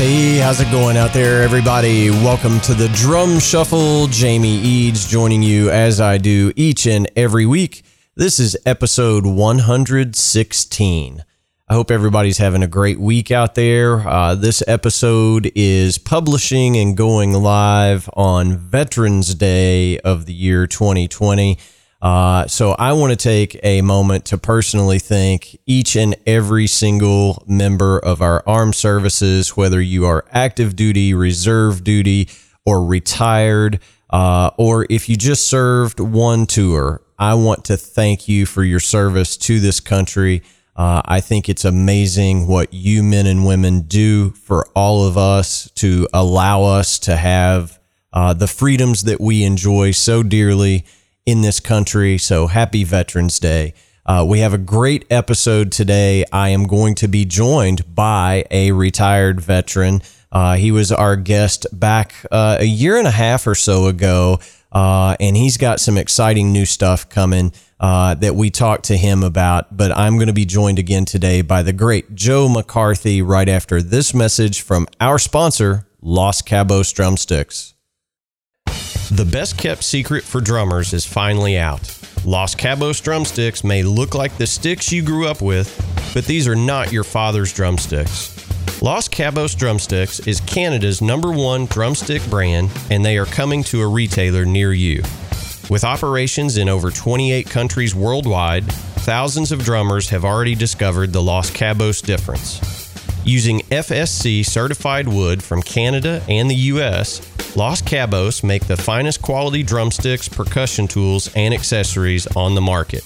Hey, how's it going out there, everybody? Welcome to the Drum Shuffle. Jamie Eads joining you as I do each and every week. This is episode 116. I hope everybody's having a great week out there. Uh, this episode is publishing and going live on Veterans Day of the year 2020. Uh, so I want to take a moment to personally thank each and every single member of our armed services, whether you are active duty, reserve duty, or retired, uh, or if you just served one tour. I want to thank you for your service to this country. Uh, I think it's amazing what you men and women do for all of us to allow us to have uh, the freedoms that we enjoy so dearly in this country. So happy Veterans Day. Uh, we have a great episode today. I am going to be joined by a retired veteran. Uh, he was our guest back uh, a year and a half or so ago, uh, and he's got some exciting new stuff coming uh, that we talked to him about. But I'm going to be joined again today by the great Joe McCarthy right after this message from our sponsor, Los Cabos Drumsticks. The best kept secret for drummers is finally out. Los Cabos drumsticks may look like the sticks you grew up with, but these are not your father's drumsticks. Los Cabos Drumsticks is Canada's number one drumstick brand, and they are coming to a retailer near you. With operations in over 28 countries worldwide, thousands of drummers have already discovered the Los Cabos difference. Using FSC certified wood from Canada and the US, Los Cabos make the finest quality drumsticks, percussion tools, and accessories on the market.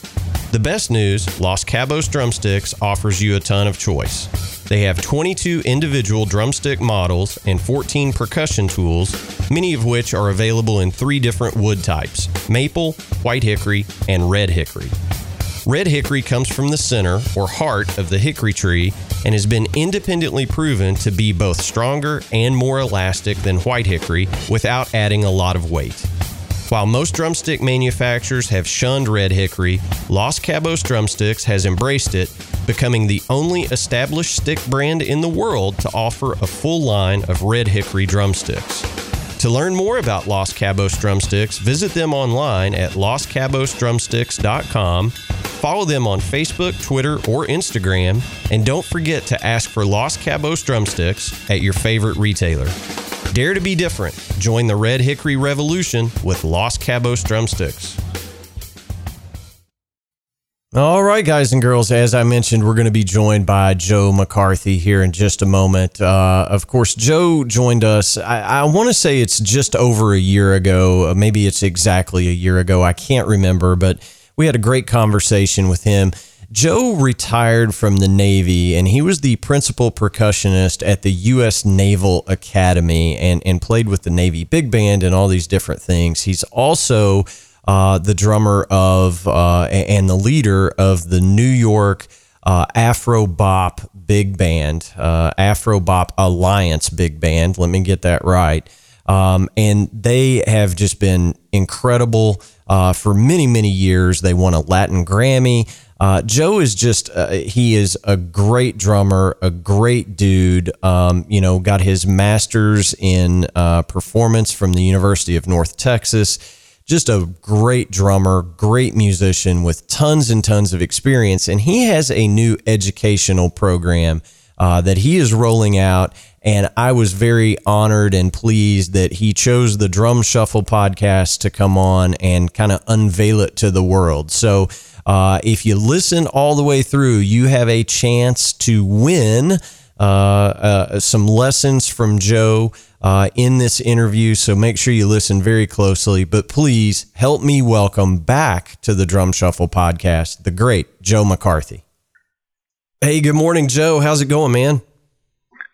The best news Los Cabos Drumsticks offers you a ton of choice. They have 22 individual drumstick models and 14 percussion tools, many of which are available in three different wood types maple, white hickory, and red hickory. Red hickory comes from the center or heart of the hickory tree and has been independently proven to be both stronger and more elastic than white hickory without adding a lot of weight. While most drumstick manufacturers have shunned red hickory, Los Cabos Drumsticks has embraced it, becoming the only established stick brand in the world to offer a full line of red hickory drumsticks. To learn more about Los Cabos Drumsticks, visit them online at loscabosdrumsticks.com Follow them on Facebook, Twitter, or Instagram, and don't forget to ask for Los Cabos drumsticks at your favorite retailer. Dare to be different. Join the Red Hickory Revolution with Los Cabos drumsticks. All right, guys and girls, as I mentioned, we're going to be joined by Joe McCarthy here in just a moment. Uh, of course, Joe joined us, I, I want to say it's just over a year ago. Maybe it's exactly a year ago. I can't remember, but we had a great conversation with him. Joe retired from the Navy and he was the principal percussionist at the U.S. Naval Academy and, and played with the Navy Big Band and all these different things. He's also uh, the drummer of uh, and the leader of the New York uh, Afro Bop Big Band, uh, Afro Bop Alliance Big Band. Let me get that right. Um, and they have just been incredible uh, for many, many years. They won a Latin Grammy. Uh, Joe is just, uh, he is a great drummer, a great dude. Um, you know, got his master's in uh, performance from the University of North Texas. Just a great drummer, great musician with tons and tons of experience. And he has a new educational program uh, that he is rolling out. And I was very honored and pleased that he chose the Drum Shuffle podcast to come on and kind of unveil it to the world. So, uh, if you listen all the way through, you have a chance to win uh, uh, some lessons from Joe uh, in this interview. So make sure you listen very closely. But please help me welcome back to the Drum Shuffle podcast the great Joe McCarthy. Hey, good morning, Joe. How's it going, man?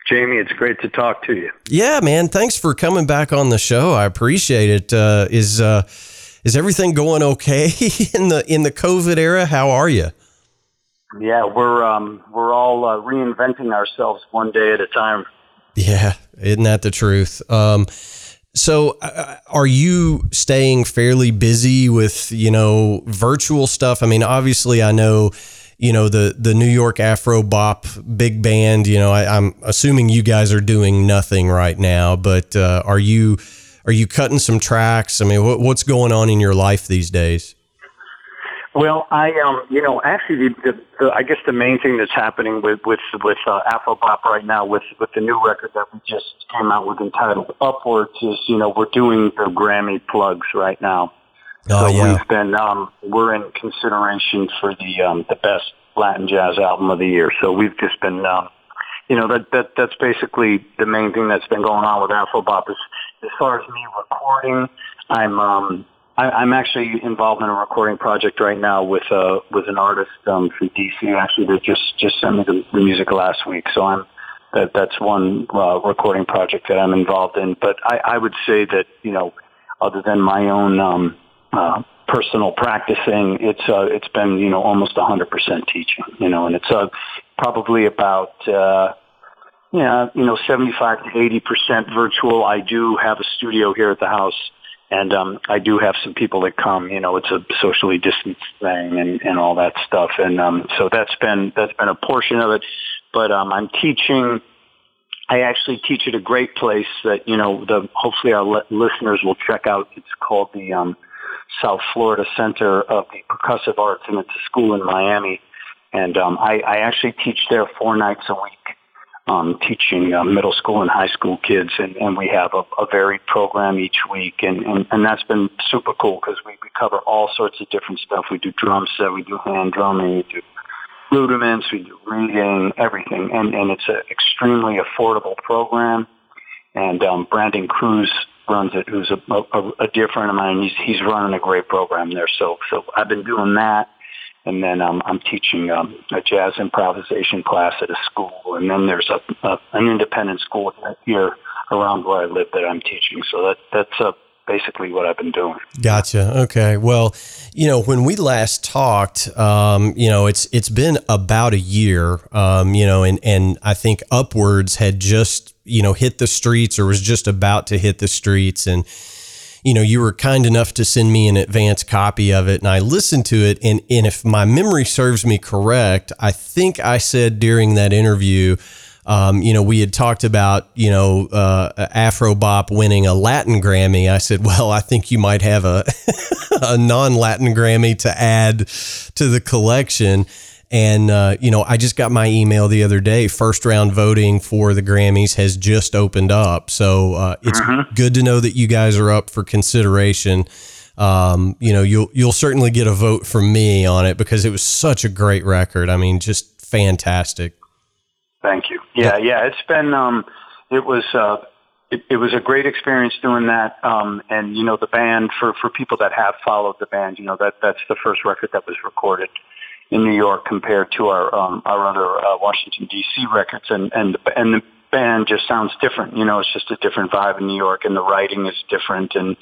Jamie, it's great to talk to you. Yeah, man. Thanks for coming back on the show. I appreciate it. Uh, is uh, is everything going okay in the in the COVID era? How are you? Yeah, we're um, we're all uh, reinventing ourselves one day at a time. Yeah, isn't that the truth? Um, so, uh, are you staying fairly busy with you know virtual stuff? I mean, obviously, I know you know the the New York Afro Bop big band. You know, I, am assuming you guys are doing nothing right now, but uh, are you are you cutting some tracks? I mean, what, what's going on in your life these days? Well, I um, you know, actually, the, the, the I guess the main thing that's happening with with with uh, Afrobop right now, with with the new record that we just came out with entitled Upwards, is you know we're doing the Grammy plugs right now. Oh, so yeah. we've been um, we're in consideration for the um, the best Latin jazz album of the year. So we've just been, um, you know, that that that's basically the main thing that's been going on with Afrobop. Is as far as me recording, I'm um, I, I'm actually involved in a recording project right now with uh with an artist um, from DC. Actually, they just just sent me the, the music last week, so I'm that that's one uh, recording project that I'm involved in. But I, I would say that you know, other than my own um, uh, personal practicing, it's uh, it's been you know almost 100% teaching, you know, and it's uh, probably about uh, yeah you know 75 to 80% virtual. I do have a studio here at the house, and um, I do have some people that come. You know, it's a socially distanced thing and and all that stuff, and um, so that's been that's been a portion of it. But um, I'm teaching. I actually teach at a great place that you know the hopefully our le- listeners will check out. It's called the um, South Florida Center of the Percussive Arts, and it's a school in Miami. And um, I, I actually teach there four nights a week, um, teaching uh, middle school and high school kids, and, and we have a, a varied program each week, and, and, and that's been super cool because we, we cover all sorts of different stuff. We do drum set, we do hand drumming, we do rudiments, we do reading, everything, and, and it's an extremely affordable program. And um, Brandon Cruz runs it, who's a, a, a dear friend of mine. He's he's running a great program there. So so I've been doing that, and then um, I'm teaching um, a jazz improvisation class at a school, and then there's a, a an independent school here around where I live that I'm teaching. So that that's a basically what I've been doing. Gotcha. Okay. Well, you know, when we last talked, um, you know, it's it's been about a year, um, you know, and and I think Upwards had just you know hit the streets or was just about to hit the streets, and you know, you were kind enough to send me an advance copy of it, and I listened to it, and and if my memory serves me correct, I think I said during that interview um, you know, we had talked about, you know, uh, Afro Bop winning a Latin Grammy. I said, well, I think you might have a, a non Latin Grammy to add to the collection. And, uh, you know, I just got my email the other day. First round voting for the Grammys has just opened up. So uh, it's Mm-hmm. good to know that you guys are up for consideration. Um, you know, you'll you'll certainly get a vote from me on it because it was such a great record. I mean, just fantastic. Thank you. Yeah, yeah. It's been um it was uh it, it was a great experience doing that. Um and you know the band for for people that have followed the band, you know that that's the first record that was recorded in New York compared to our um our other uh, Washington DC records and and and the band just sounds different. You know, it's just a different vibe in New York and the writing is different and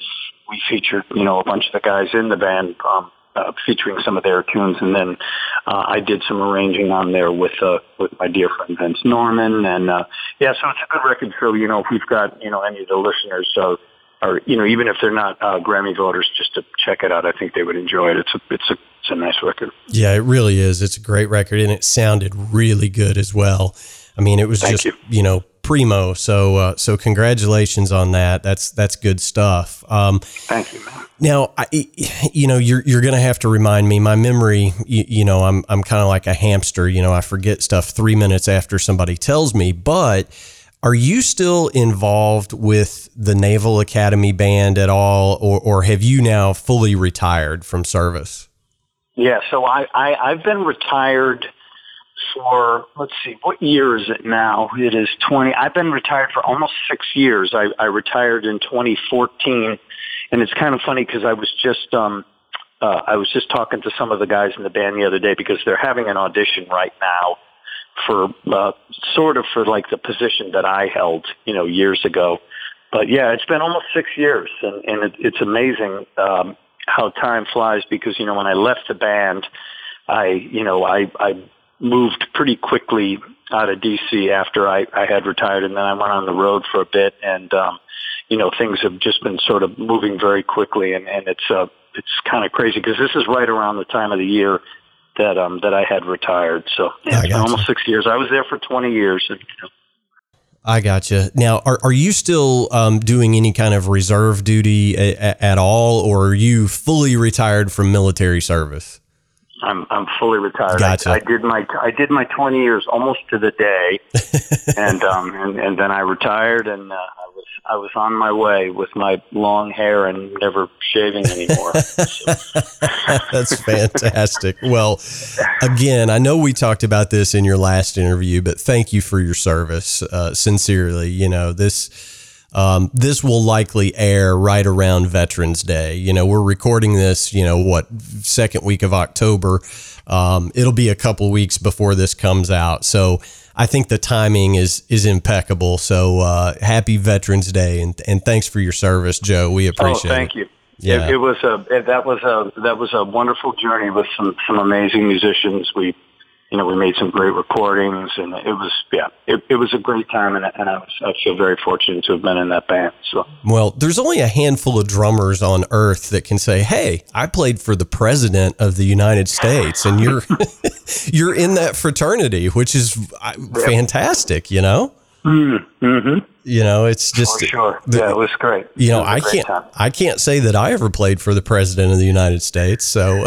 we featured, you know, a bunch of the guys in the band um uh, featuring some of their tunes, and then uh, I did some arranging on there with uh, with my dear friend Vince Norman, and uh, yeah, so it's a good record. So you know, if we've got you know any of the listeners, so or you know, even if they're not uh, Grammy voters, just to check it out, I think they would enjoy it. It's a it's a it's a nice record. Yeah, it really is. It's a great record, and it sounded really good as well. I mean, it was Thank just you. you know primo. So uh, so congratulations on that. That's that's good stuff. Um, Thank you, man. now, I, you know, you're you're gonna have to remind me. My memory, you, you know, I'm I'm kind of like a hamster. You know, I forget stuff three minutes after somebody tells me. But are you still involved with the Naval Academy Band at all, or or have you now fully retired from service? Yeah, so I, I I've been retired for let's see, what year is it now? It is twenty. I've been retired for almost six years. I, I retired in 2014, and it's kind of funny because I was just um uh, I was just talking to some of the guys in the band the other day because they're having an audition right now for uh, sort of for like the position that I held, you know, years ago. But yeah, it's been almost six years, and, and it, it's amazing um, how time flies because you know when I left the band, I you know I I moved pretty quickly out of DC after I, I had retired, and then I went on the road for a bit, and um, you know things have just been sort of moving very quickly, and and it's uh it's kind of crazy because this is right around the time of the year that um that I had retired. So yeah, almost six years. I was there for twenty years. And, you know, I got you. Now, are, are you still um, doing any kind of reserve duty a, a, at all, or are you fully retired from military service? I'm I'm fully retired. Gotcha. I, I did my I did my 20 years almost to the day, and um and, and then I retired and uh, I was I was on my way with my long hair and never shaving anymore. That's fantastic. Well, again, I know we talked about this in your last interview, but thank you for your service. Uh, sincerely, you know this. Um, this will likely air right around Veterans Day. You know, we're recording this, you know, what, second week of October. Um, it'll be a couple weeks before this comes out. So I think the timing is is impeccable. So uh, happy Veterans Day and, and thanks for your service, Joe. We appreciate oh, thank it. you. Yeah. It, it was a it, that was a that was a wonderful journey with some some amazing musicians. We you know, we made some great recordings and it was, yeah, it, it was a great time and, and I, was, I feel very fortunate to have been in that band. So, well, there's only a handful of drummers on earth that can say, Hey, I played for the president of the United States and you're, you're in that fraternity, which is uh, fantastic, you know? Mm-hmm. You know, it's just for sure. The, yeah, it was great. You know, I can't time. I can't say that I ever played for the president of the United States. So,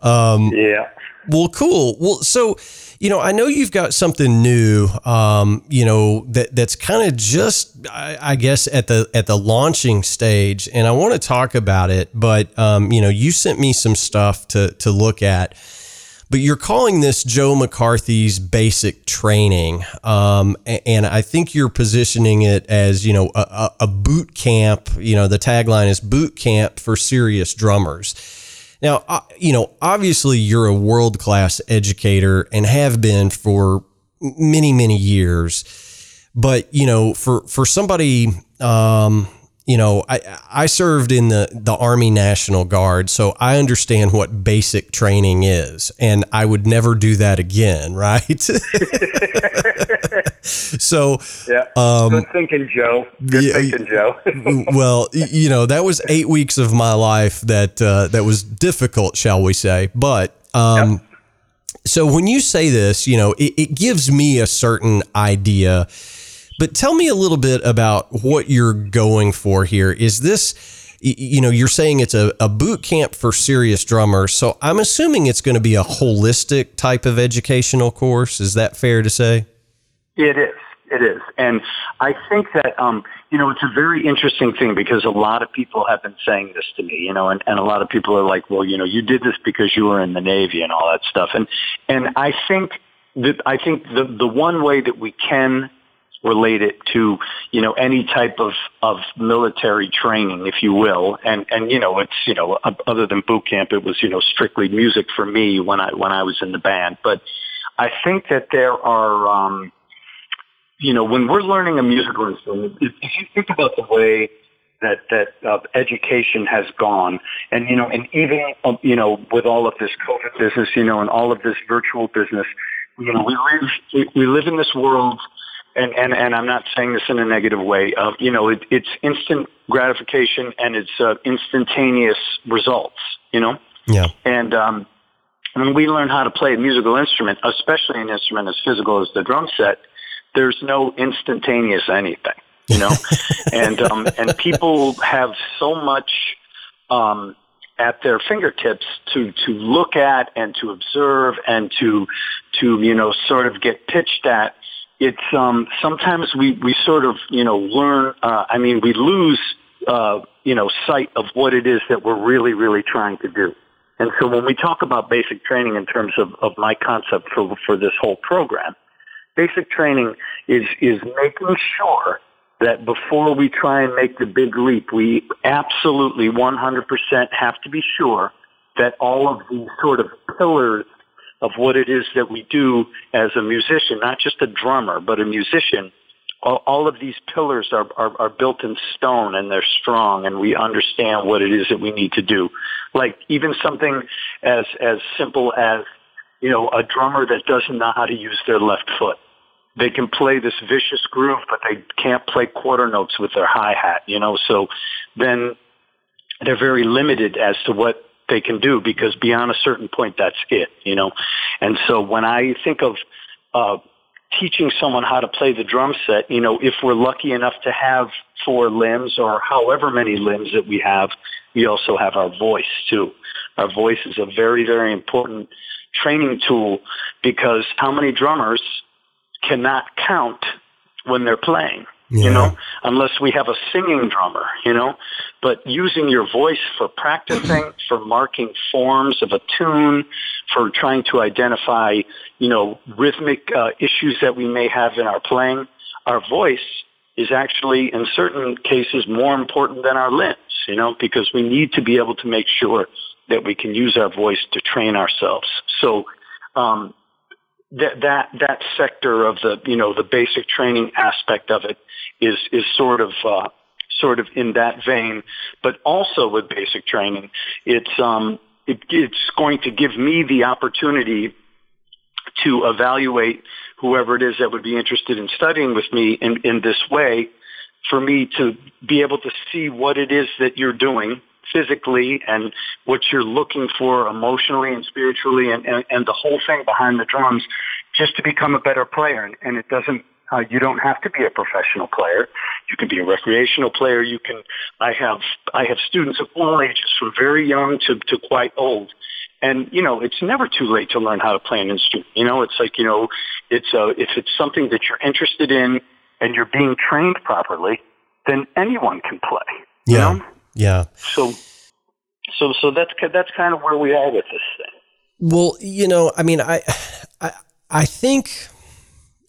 um, yeah. Well, cool. Well, so you know, I know you've got something new. Um, you know that that's kind of just, I, I, guess, at the at the launching stage, and I want to talk about it. But um, you know, you sent me some stuff to to look at but you're calling this Joe McCarthy's basic training. Um, and I think you're positioning it as, you know, a, a boot camp. You know, the tagline is boot camp for serious drummers. Now, uh, you know, obviously you're a world class educator and have been for many, many years. But, you know, for, for somebody, um, you know, I, I served in the, the Army National Guard, so I understand what basic training is, and I would never do that again, right? so, yeah, um, good thinking, Joe. Good yeah, thinking, Joe. well, you know, that was eight weeks of my life that uh, that was difficult, shall we say? But um, yep. so when you say this, you know, it, it gives me a certain idea but tell me a little bit about what you're going for here. Is this, you know, you're saying it's a, a boot camp for serious drummers. So I'm assuming it's going to be a holistic type of educational course. Is that fair to say? It is. It is. And I think that, um, you know, it's a very interesting thing because a lot of people have been saying this to me, you know, and, and a lot of people are like, well, you know, you did this because you were in the Navy and all that stuff. And, and I think that, I think the, the one way that we can relate it to, you know, any type of, of military training, if you will. And, and, you know, it's, you know, other than boot camp, it was, you know, strictly music for me when I, when I was in the band. But I think that there are, um, you know, when we're learning a musical instrument, if, you think about the way that that uh, education has gone, and you know, and even uh, you know, with all of this COVID business, you know, and all of this virtual business, you know, we live we live in this world and, and, and I'm not saying this in a negative way. Uh, you know, it, it's instant gratification and it's uh, instantaneous results. You know. Yeah. And um, when we learn how to play a musical instrument, especially an instrument as physical as the drum set, there's no instantaneous anything. You know, and um, and people have so much. Um, at their fingertips to to look at and to observe and to to you know sort of get pitched at it's um, sometimes we we sort of you know learn. Uh, I mean, we lose uh, you know sight of what it is that we're really really trying to do. And so when we talk about basic training in terms of, of my concept for for this whole program, basic training is is making sure that before we try and make the big leap, we absolutely 100% have to be sure that all of these sort of pillars of what it is that we do as a musician, not just a drummer, but a musician, all, all of these pillars are, are, are built in stone and they're strong and we understand what it is that we need to do. Like even something as, as simple as, you know, a drummer that doesn't know how to use their left foot. They can play this vicious groove, but they can't play quarter notes with their hi-hat, you know, so then they're very limited as to what they can do because beyond a certain point, that's it, you know. And so when I think of uh, teaching someone how to play the drum set, you know, if we're lucky enough to have four limbs or however many limbs that we have, we also have our voice too. Our voice is a very, very important training tool because how many drummers cannot count when they're playing? Yeah. you know, unless we have a singing drummer, you know. But using your voice for practicing, for marking forms of a tune, for trying to identify, you know, rhythmic uh, issues that we may have in our playing, our voice is actually, in certain cases, more important than our limbs, you know, because we need to be able to make sure that we can use our voice to train ourselves. So, um, that that that sector of the you know the basic training aspect of it is is sort of uh, sort of in that vein, but also with basic training, it's um, it, it's going to give me the opportunity to evaluate whoever it is that would be interested in studying with me in, in this way for me to be able to see what it is that you're doing physically and what you're looking for emotionally and spiritually and, and, and the whole thing behind the drums just to become a better player. And, and it doesn't uh, you don't have to be a professional player. You can be a recreational player. You can. I have I have students of all ages, from very young to to quite old. And you know, it's never too late to learn how to play an instrument. You know, it's like you know, it's uh, if it's something that you're interested in and you're being trained properly, then anyone can play. Yeah. know? Yeah. So, so so that's that's kind of where we are with this thing. Well, you know, I mean, I I I think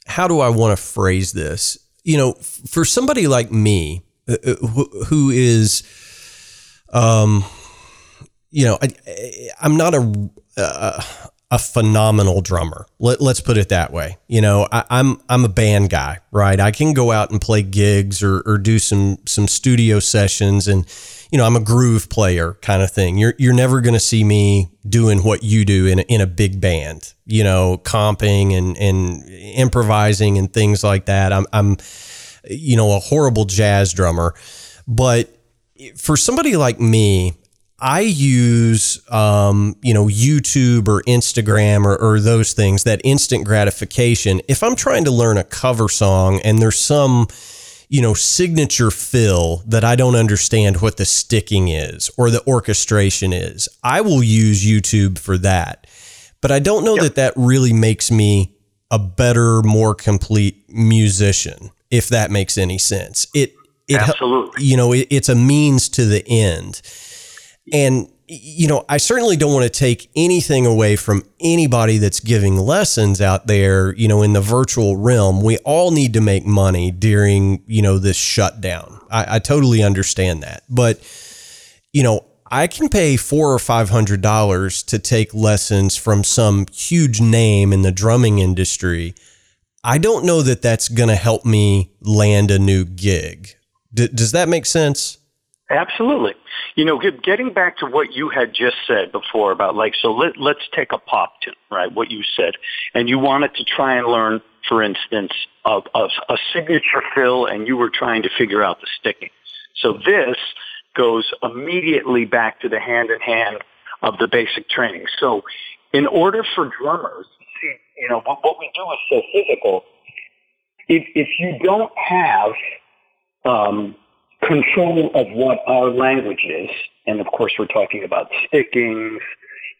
how do I want to phrase this? You know, for somebody like me uh, uh, who is, um, you know, I, am not a, a, a phenomenal drummer. Let, us put it that way. You know, I, am I'm, I'm a band guy, right? I can go out and play gigs or, or do some some studio sessions and you know, I'm a groove player kind of thing. You're you're never going to see me doing what you do in a, in a big band, you know, comping and and improvising and things like that. I'm I'm you know, a horrible jazz drummer, but for somebody like me, I use, um, you know, YouTube or Instagram or, or, those things, that instant gratification. If I'm trying to learn a cover song and there's some, you know, signature fill that I don't understand what the sticking is or the orchestration is. I will use YouTube for that. But I don't know yep. that that really makes me a better, more complete musician, if that makes any sense. It, it Absolutely. You know, it, it's a means to the end. And you know, I certainly don't want to take anything away from anybody that's giving lessons out there, you know, in the virtual realm. We all need to make money during, you know, this shutdown. I, I totally understand that. But, you know, I can pay four or five hundred dollars to take lessons from some huge name in the drumming industry. I don't know that that's going to help me land a new gig. D- does that make sense? Absolutely. You know, getting back to what you had just said before about like, so let, let's take a pop tune, right? What you said. And you wanted to try and learn, for instance, of, a signature fill and you were trying to figure out the sticking. So this goes immediately back to the hand in hand of the basic training. So in order for drummers, see, you know, what, what we do is so physical. If, if you don't have, um, control of what our language is. And of course, we're talking about stickings,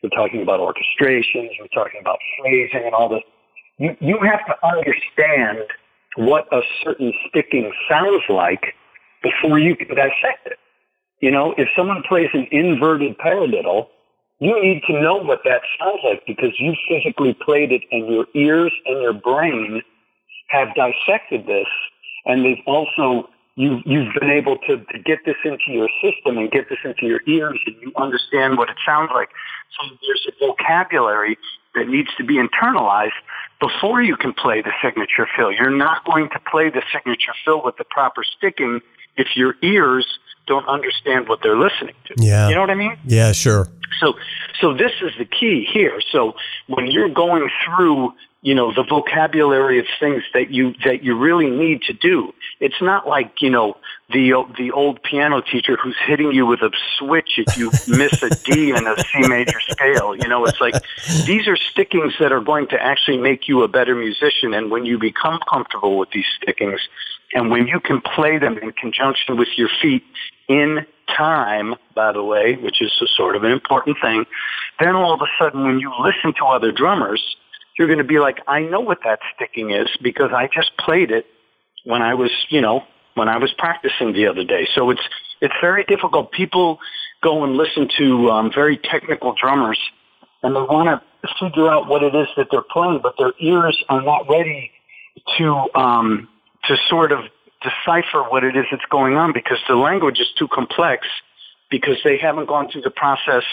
we're talking about orchestrations, we're talking about phrasing and all this. You, you have to understand what a certain sticking sounds like before you can dissect it. You know, if someone plays an inverted paradiddle, you need to know what that sounds like because you physically played it and your ears and your brain have dissected this and they've also you you've been able to, to get this into your system and get this into your ears and you understand what it sounds like. So there's a vocabulary that needs to be internalized before you can play the signature fill. You're not going to play the signature fill with the proper sticking if your ears don't understand what they're listening to. Yeah. You know what I mean? Yeah, sure. So, so this is the key here. So when you're going through, you know, the vocabulary of things that you that you really need to do, it's not like you know the the old piano teacher who's hitting you with a switch if you miss a D in a C major scale. You know, it's like these are stickings that are going to actually make you a better musician. And when you become comfortable with these stickings, and when you can play them in conjunction with your feet in time, by the way, which is a sort of an important thing, then all of a sudden when you listen to other drummers, you're going to be like, I know what that sticking is because I just played it when I was, you know, when I was practicing the other day. So it's it's very difficult. People go and listen to um, very technical drummers, and they want to figure out what it is that they're playing, but their ears are not ready to um, to sort of decipher what it is that's going on because the language is too complex because they haven't gone through the process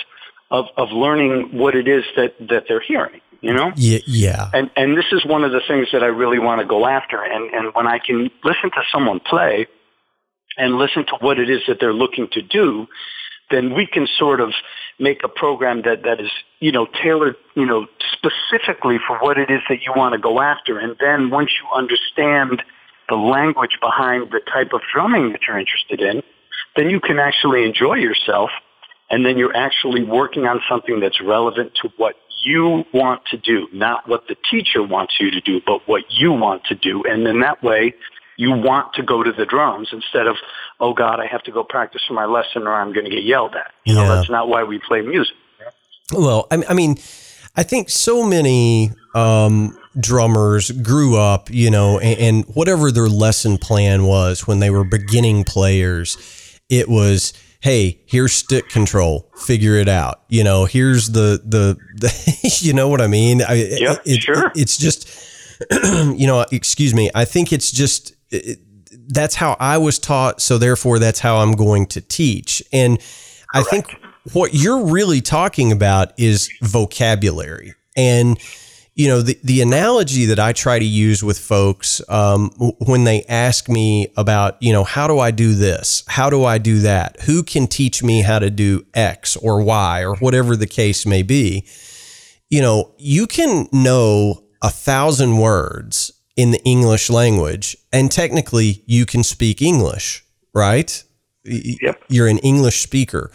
of, of learning what it is that, that they're hearing, you know? Yeah, yeah. And, and this is one of the things that I really want to go after. And, and when I can listen to someone play and listen to what it is that they're looking to do, then we can sort of make a program that, that is, you know, tailored, you know, specifically for what it is that you want to go after. And then once you understand the language behind the type of drumming that you're interested in, then you can actually enjoy yourself and then you're actually working on something that's relevant to what you want to do, not what the teacher wants you to do, but what you want to do. And then that way you want to go to the drums instead of, oh God, I have to go practice for my lesson or I'm going to get yelled at. You Yeah. know, that's not why we play music. Well, I, I mean, I think so many um, drummers grew up, you know, and, and whatever their lesson plan was when they were beginning players, it was, hey, here's stick control, figure it out. You know, here's the the, the you know what I mean? I, Yeah, it- sure. It's just, you know, excuse me. I think it's just. It, that's how I was taught, so therefore that's how I'm going to teach. And I think what you're really talking about is vocabulary. And you know, the the analogy that I try to use with folks um, when they ask me about, you know, how do I do this? How do I do that? Who can teach me how to do X or Y or whatever the case may be? You know, you can know a thousand words in the English language, and technically you can speak English, right? Yep. You're an English speaker.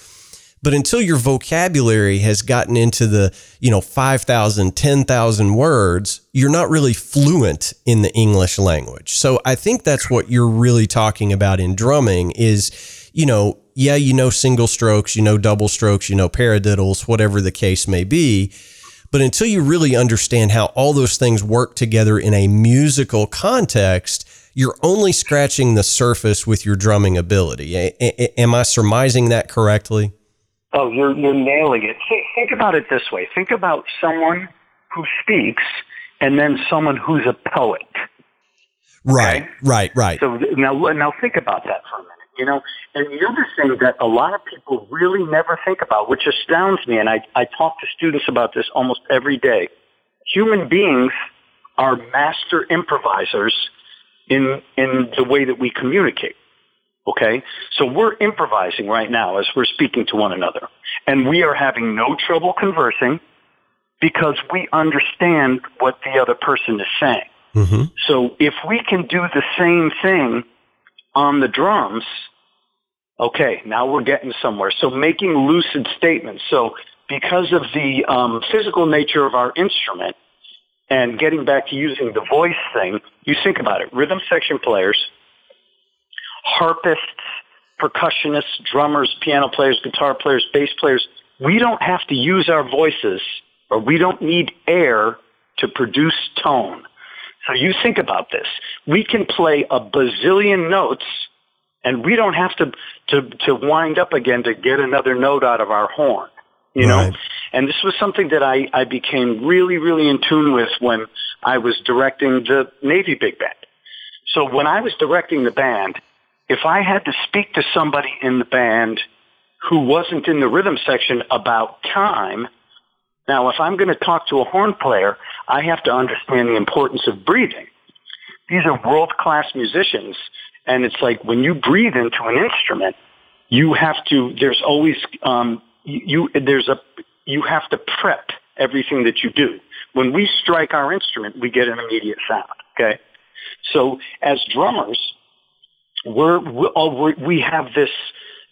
But until your vocabulary has gotten into the, you know, 5,000, 10,000 words, you're not really fluent in the English language. So I think that's what you're really talking about in drumming is, you know, yeah, you know single strokes, you know double strokes, you know paradiddles, whatever the case may be. But until you really understand how all those things work together in a musical context, you're only scratching the surface with your drumming ability. A- a- am I surmising that correctly? Oh, you're you're nailing it. Think, think about it this way. Think about someone who speaks and then someone who's a poet. Right, right, right. So now now think about that for a minute. You know, and the other thing that a lot of people really never think about, which astounds me, and I, I talk to students about this almost every day. Human beings are master improvisers in in the way that we communicate. Okay? So we're improvising right now as we're speaking to one another. And we are having no trouble conversing because we understand what the other person is saying. hmm So if we can do the same thing on the drums, okay, now we're getting somewhere. So making lucid statements. So because of the um, physical nature of our instrument and getting back to using the voice thing, you think about it. Rhythm section players, harpists, percussionists, drummers, piano players, guitar players, bass players, we don't have to use our voices or we don't need air to produce tone. So you think about this. We can play a bazillion notes and we don't have to, to, to wind up again to get another note out of our horn. You know? Right. And this was something that I, I became really, really in tune with when I was directing the Navy Big Band. So when I was directing the band, if I had to speak to somebody in the band who wasn't in the rhythm section about time, now if I'm going to talk to a horn player, I have to understand the importance of breathing. These are world-class musicians, and it's like when you breathe into an instrument, you have to. There's always um, you. There's a you have to prep everything that you do. When we strike our instrument, we get an immediate sound. Okay, so as drummers, we're, we're oh, we have this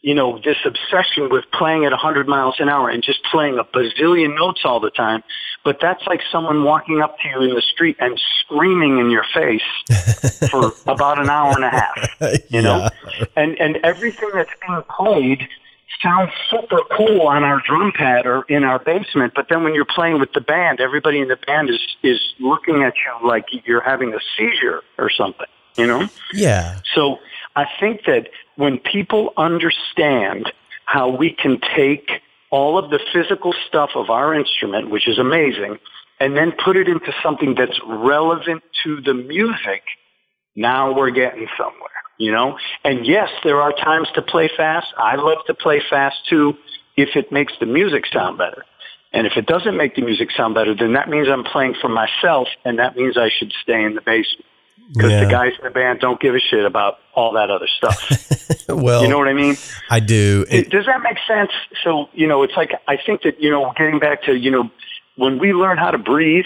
you know, this obsession with playing at 100 miles an hour and just playing a bazillion notes all the time. But that's like someone walking up to you in the street and screaming in your face for about an hour and a half, you know? Yeah. And, and everything that's being played sounds super cool on our drum pad or in our basement, but then when you're playing with the band, everybody in the band is, is looking at you like you're having a seizure or something, you know? Yeah. So I think that when people understand how we can take all of the physical stuff of our instrument, which is amazing, and then put it into something that's relevant to the music, now we're getting somewhere, you know? And yes, there are times to play fast. I love to play fast too if it makes the music sound better. And if it doesn't make the music sound better, then that means I'm playing for myself and that means I should stay in the basement because yeah. the guys in the band don't give a shit about all that other stuff. well, you know what I mean? I do. It, Does that make sense? So, you know, it's like, I think that, you know, getting back to, you know, when we learn how to breathe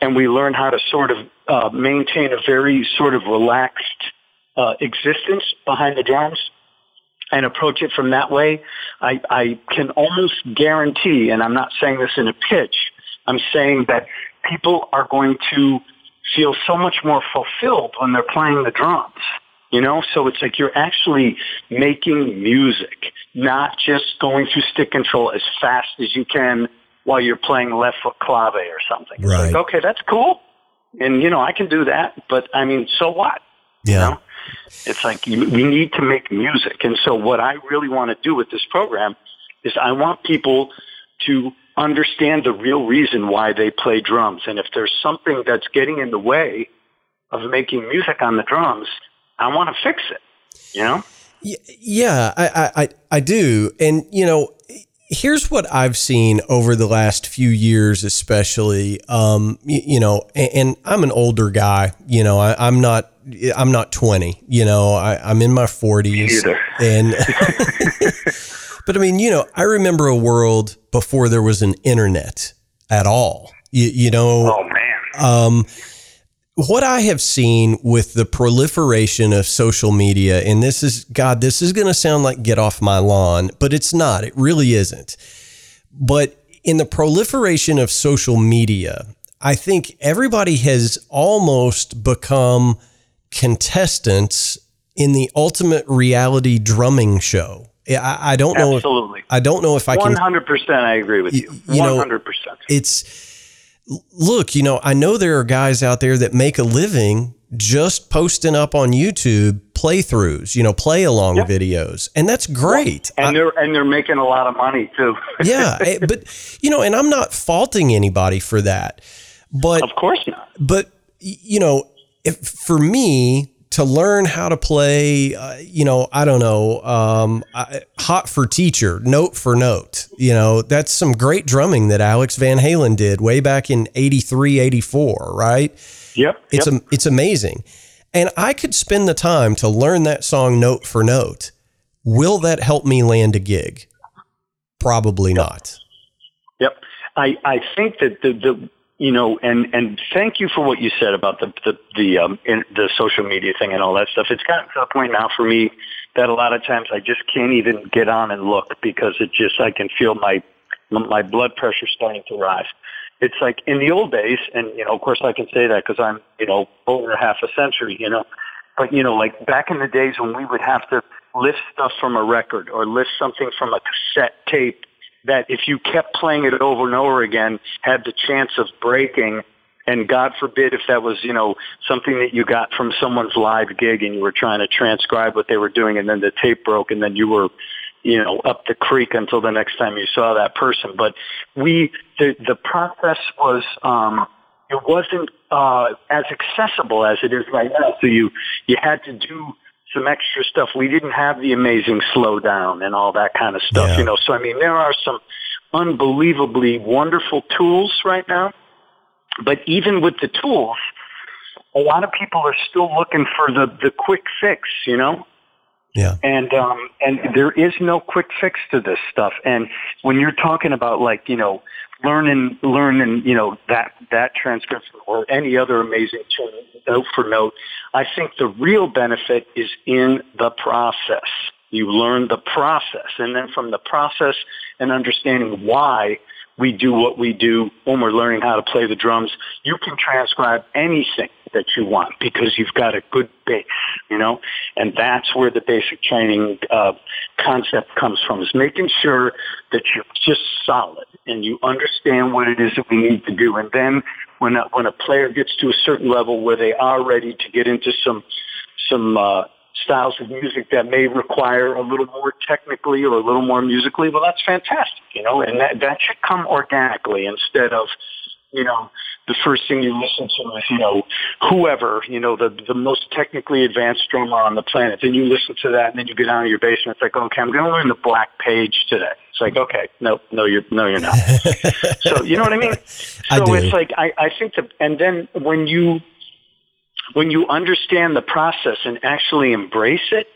and we learn how to sort of uh, maintain a very sort of relaxed uh, existence behind the drums and approach it from that way, I, I can almost guarantee, and I'm not saying this in a pitch, I'm saying that people are going to feel so much more fulfilled when they're playing the drums. You know, so it's like you're actually making music, not just going through stick control as fast as you can while you're playing left foot clave or something. Right. It's like, okay, that's cool. And, you know, I can do that, but I mean, so what? Yeah. You know? It's like we need to make music. And so what I really want to do with this program is I want people to understand the real reason why they play drums. And if there's something that's getting in the way of making music on the drums, I want to fix it, you know? Yeah, I, I, I do. And, you know, here's what I've seen over the last few years, especially, um, you, you know, and, and, I'm an older guy, you know, I, am not, I'm not 20, you know, I, am in my 40s and, but I mean, you know, I remember a world before there was an internet at all. You, you know, oh man. Um, what I have seen with the proliferation of social media, and this is, God, this is going to sound like get off my lawn, but it's not. It really isn't. But in the proliferation of social media, I think everybody has almost become contestants in the ultimate reality drumming show. I, I don't know. Absolutely. If, I don't know if I can. 100%. I agree with you. you 100%. it's, look, you know, I know there are guys out there that make a living just posting up on YouTube playthroughs, you know, play along yep. videos, and that's great. And they're and they're making a lot of money too. yeah, eh, but you know, and I'm not faulting anybody for that, but of course not. But you know, if for me, to learn how to play, uh, you know, I don't know, um, hot for teacher, note for note. You know, that's some great drumming that Alex Van Halen did way back in 83, 84, right? Yep. It's, yep. A, it's amazing. And I could spend the time to learn that song note for note. Will that help me land a gig? Probably yep. not. Yep. I, I think that the, the you know, and and thank you for what you said about the the the um in, the social media thing and all that stuff. It's gotten to a point now for me that a lot of times I just can't even get on and look because it just I can feel my my blood pressure starting to rise. It's like in the old days, and you know, of course, I can say that because I'm you know over half a century, you know. But you know, like back in the days when we would have to lift stuff from a record or lift something from a cassette tape that if you kept playing it over and over again, had the chance of breaking. And God forbid if that was, you know, something that you got from someone's live gig and you were trying to transcribe what they were doing and then the tape broke and then you were, you know, up the creek until the next time you saw that person. But we, the, the process was, um, it wasn't, uh, as accessible as it is right now. So you, you had to do some extra stuff. We didn't have the amazing slowdown and all that kind of stuff, Yeah. you know. So I mean, there are some unbelievably wonderful tools right now. But even with the tools, a lot of people are still looking for the the quick fix, you know. Yeah. And um and there is no quick fix to this stuff. And when you're talking about like, you know, learning learning, you know, that that transcription or any other amazing tool note for note, I think the real benefit is in the process. You learn the process and then from the process and understanding why we do what we do when we're learning how to play the drums, you can transcribe anything that you want because you've got a good base, you know? And that's where the basic training uh, concept comes from, is making sure that you're just solid and you understand what it is that we need to do. And then when a, when a player gets to a certain level where they are ready to get into some, some, uh, styles of music that may require a little more technically or a little more musically, well, that's fantastic, you know, and that, that should come organically instead of, you know, the first thing you listen to is, you know, whoever, you know, the, the most technically advanced drummer on the planet. Then you listen to that and then you get down to your basement. it's like, okay, I'm going to learn the black page today. It's like, okay, no, no, you're, no, you're not. so, you know what I mean? So I do. it's like, I, I think that, and then when you, when you understand the process and actually embrace it,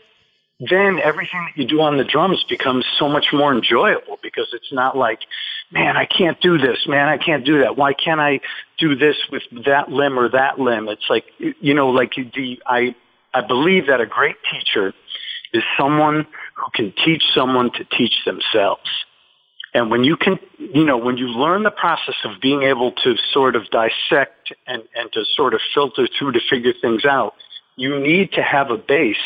then everything that you do on the drums becomes so much more enjoyable because it's not like, man, I can't do this, man, I can't do that. Why can't I do this with that limb or that limb? It's like, you know, like the, I, I believe that a great teacher is someone who can teach someone to teach themselves. And when you can, you know, when you learn the process of being able to sort of dissect and, and to sort of filter through to figure things out, you need to have a base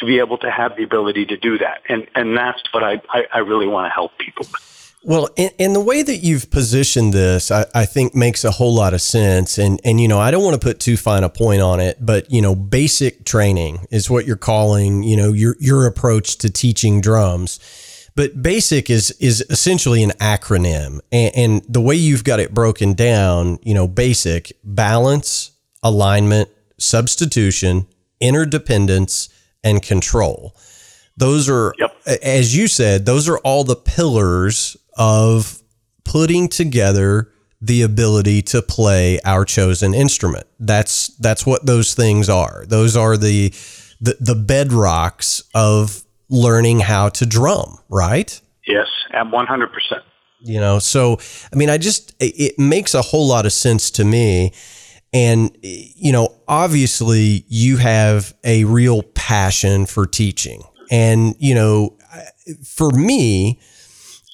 to be able to have the ability to do that. And, and that's what I, I, I really want to help people with. Well, and, the way that you've positioned this, I, I think makes a whole lot of sense. And and you know, I don't want to put too fine a point on it, but you know, basic training is what you're calling, you know, your your approach to teaching drums. But basic is is essentially an acronym, and, and the way you've got it broken down, you know, basic balance, alignment, substitution, interdependence, and control. Those are, Yep. as you said, those are all the pillars of putting together the ability to play our chosen instrument. That's that's what those things are. Those are the the, the bedrocks of learning how to drum, right? Yes, at 100%. You know, so I mean, I just it it makes a whole lot of sense to me. And you know, obviously, you have a real passion for teaching, and you know, for me,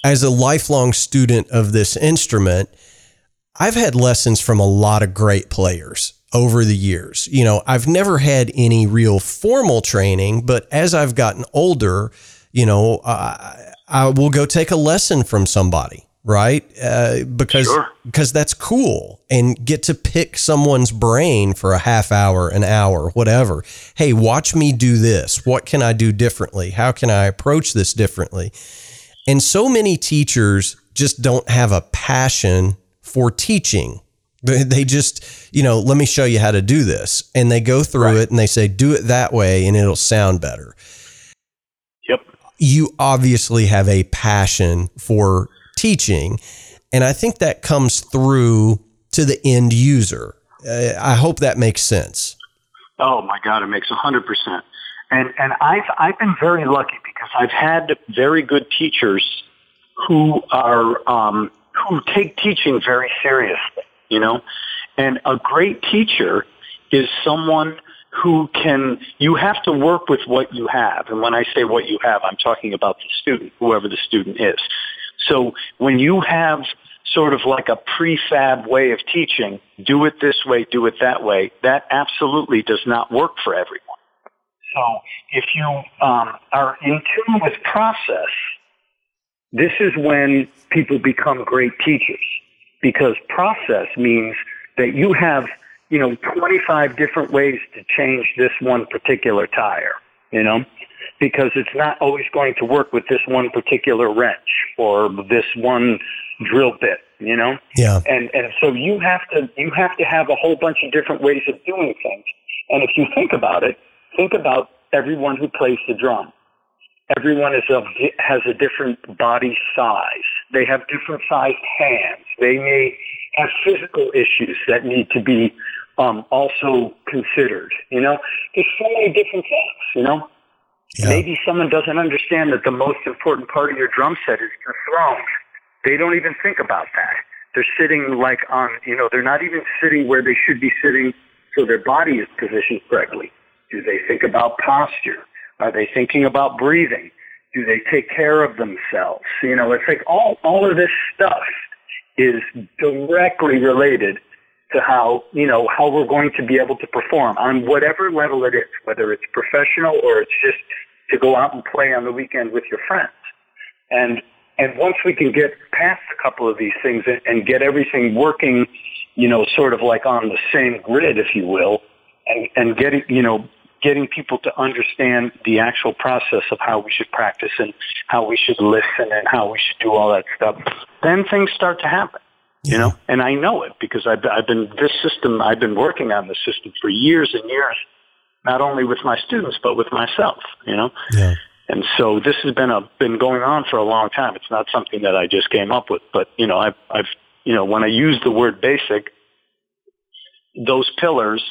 as a lifelong student of this instrument, I've had lessons from a lot of great players over the years. You know, I've never had any real formal training, but as I've gotten older, you know, I, I will go take a lesson from somebody, right? Uh, because Sure. because that's cool and get to pick someone's brain for a half hour, an hour, whatever. Hey, watch me do this. What can I do differently? How can I approach this differently? And so many teachers just don't have a passion for teaching. They they just, you know, let me show you how to do this. And they go through it and they say, do it that way and it'll sound better. Yep. You obviously have a passion for teaching. And I think that comes through to the end user. Uh, I hope that makes sense. Oh my God, it makes a hundred percent. And and I've I've been very lucky because I've had very good teachers who are um, who take teaching very seriously. You know, and a great teacher is someone who can. You have to work with what you have, and when I say what you have, I'm talking about the student, whoever the student is. So when you have sort of like a prefab way of teaching, do it this way, do it that way, that absolutely does not work for everyone. So if you um, are in tune with process, this is when people become great teachers because process means that you have, you know, 25 different ways to change this one particular tire, you know, because it's not always going to work with this one particular wrench or this one drill bit, you know? Yeah. And and so you have to you have to have a whole bunch of different ways of doing things. And if you think about it, think about everyone who plays the drum. Everyone is of, has a different body size. They have different sized hands. They may have physical issues that need to be um, also considered. You know, there's so many different things. You know, yeah. maybe someone doesn't understand that the most important part of your drum set is the throne. They don't even think about that. They're sitting like on, you know, they're not even sitting where they should be sitting so their body is positioned correctly. Do they think about posture? Are they thinking about breathing? Do they take care of themselves? You know, it's like all, all of this stuff is directly related to how, you know, how we're going to be able to perform on whatever level it is, whether it's professional or it's just to go out and play on the weekend with your friends. And, and once we can get past a couple of these things and, and get everything working, you know, sort of like on the same grid, if you will, and, and getting, you know, getting people to understand the actual process of how we should practice and how we should listen and how we should do all that stuff, then things start to happen. You know, and I know it because I've, I've been this system. I've been working on this system for years and years, not only with my students but with myself. You know, yeah. and so this has been a been going on for a long time. It's not something that I just came up with, but you know, I've I've you know when I use the word basic, those pillars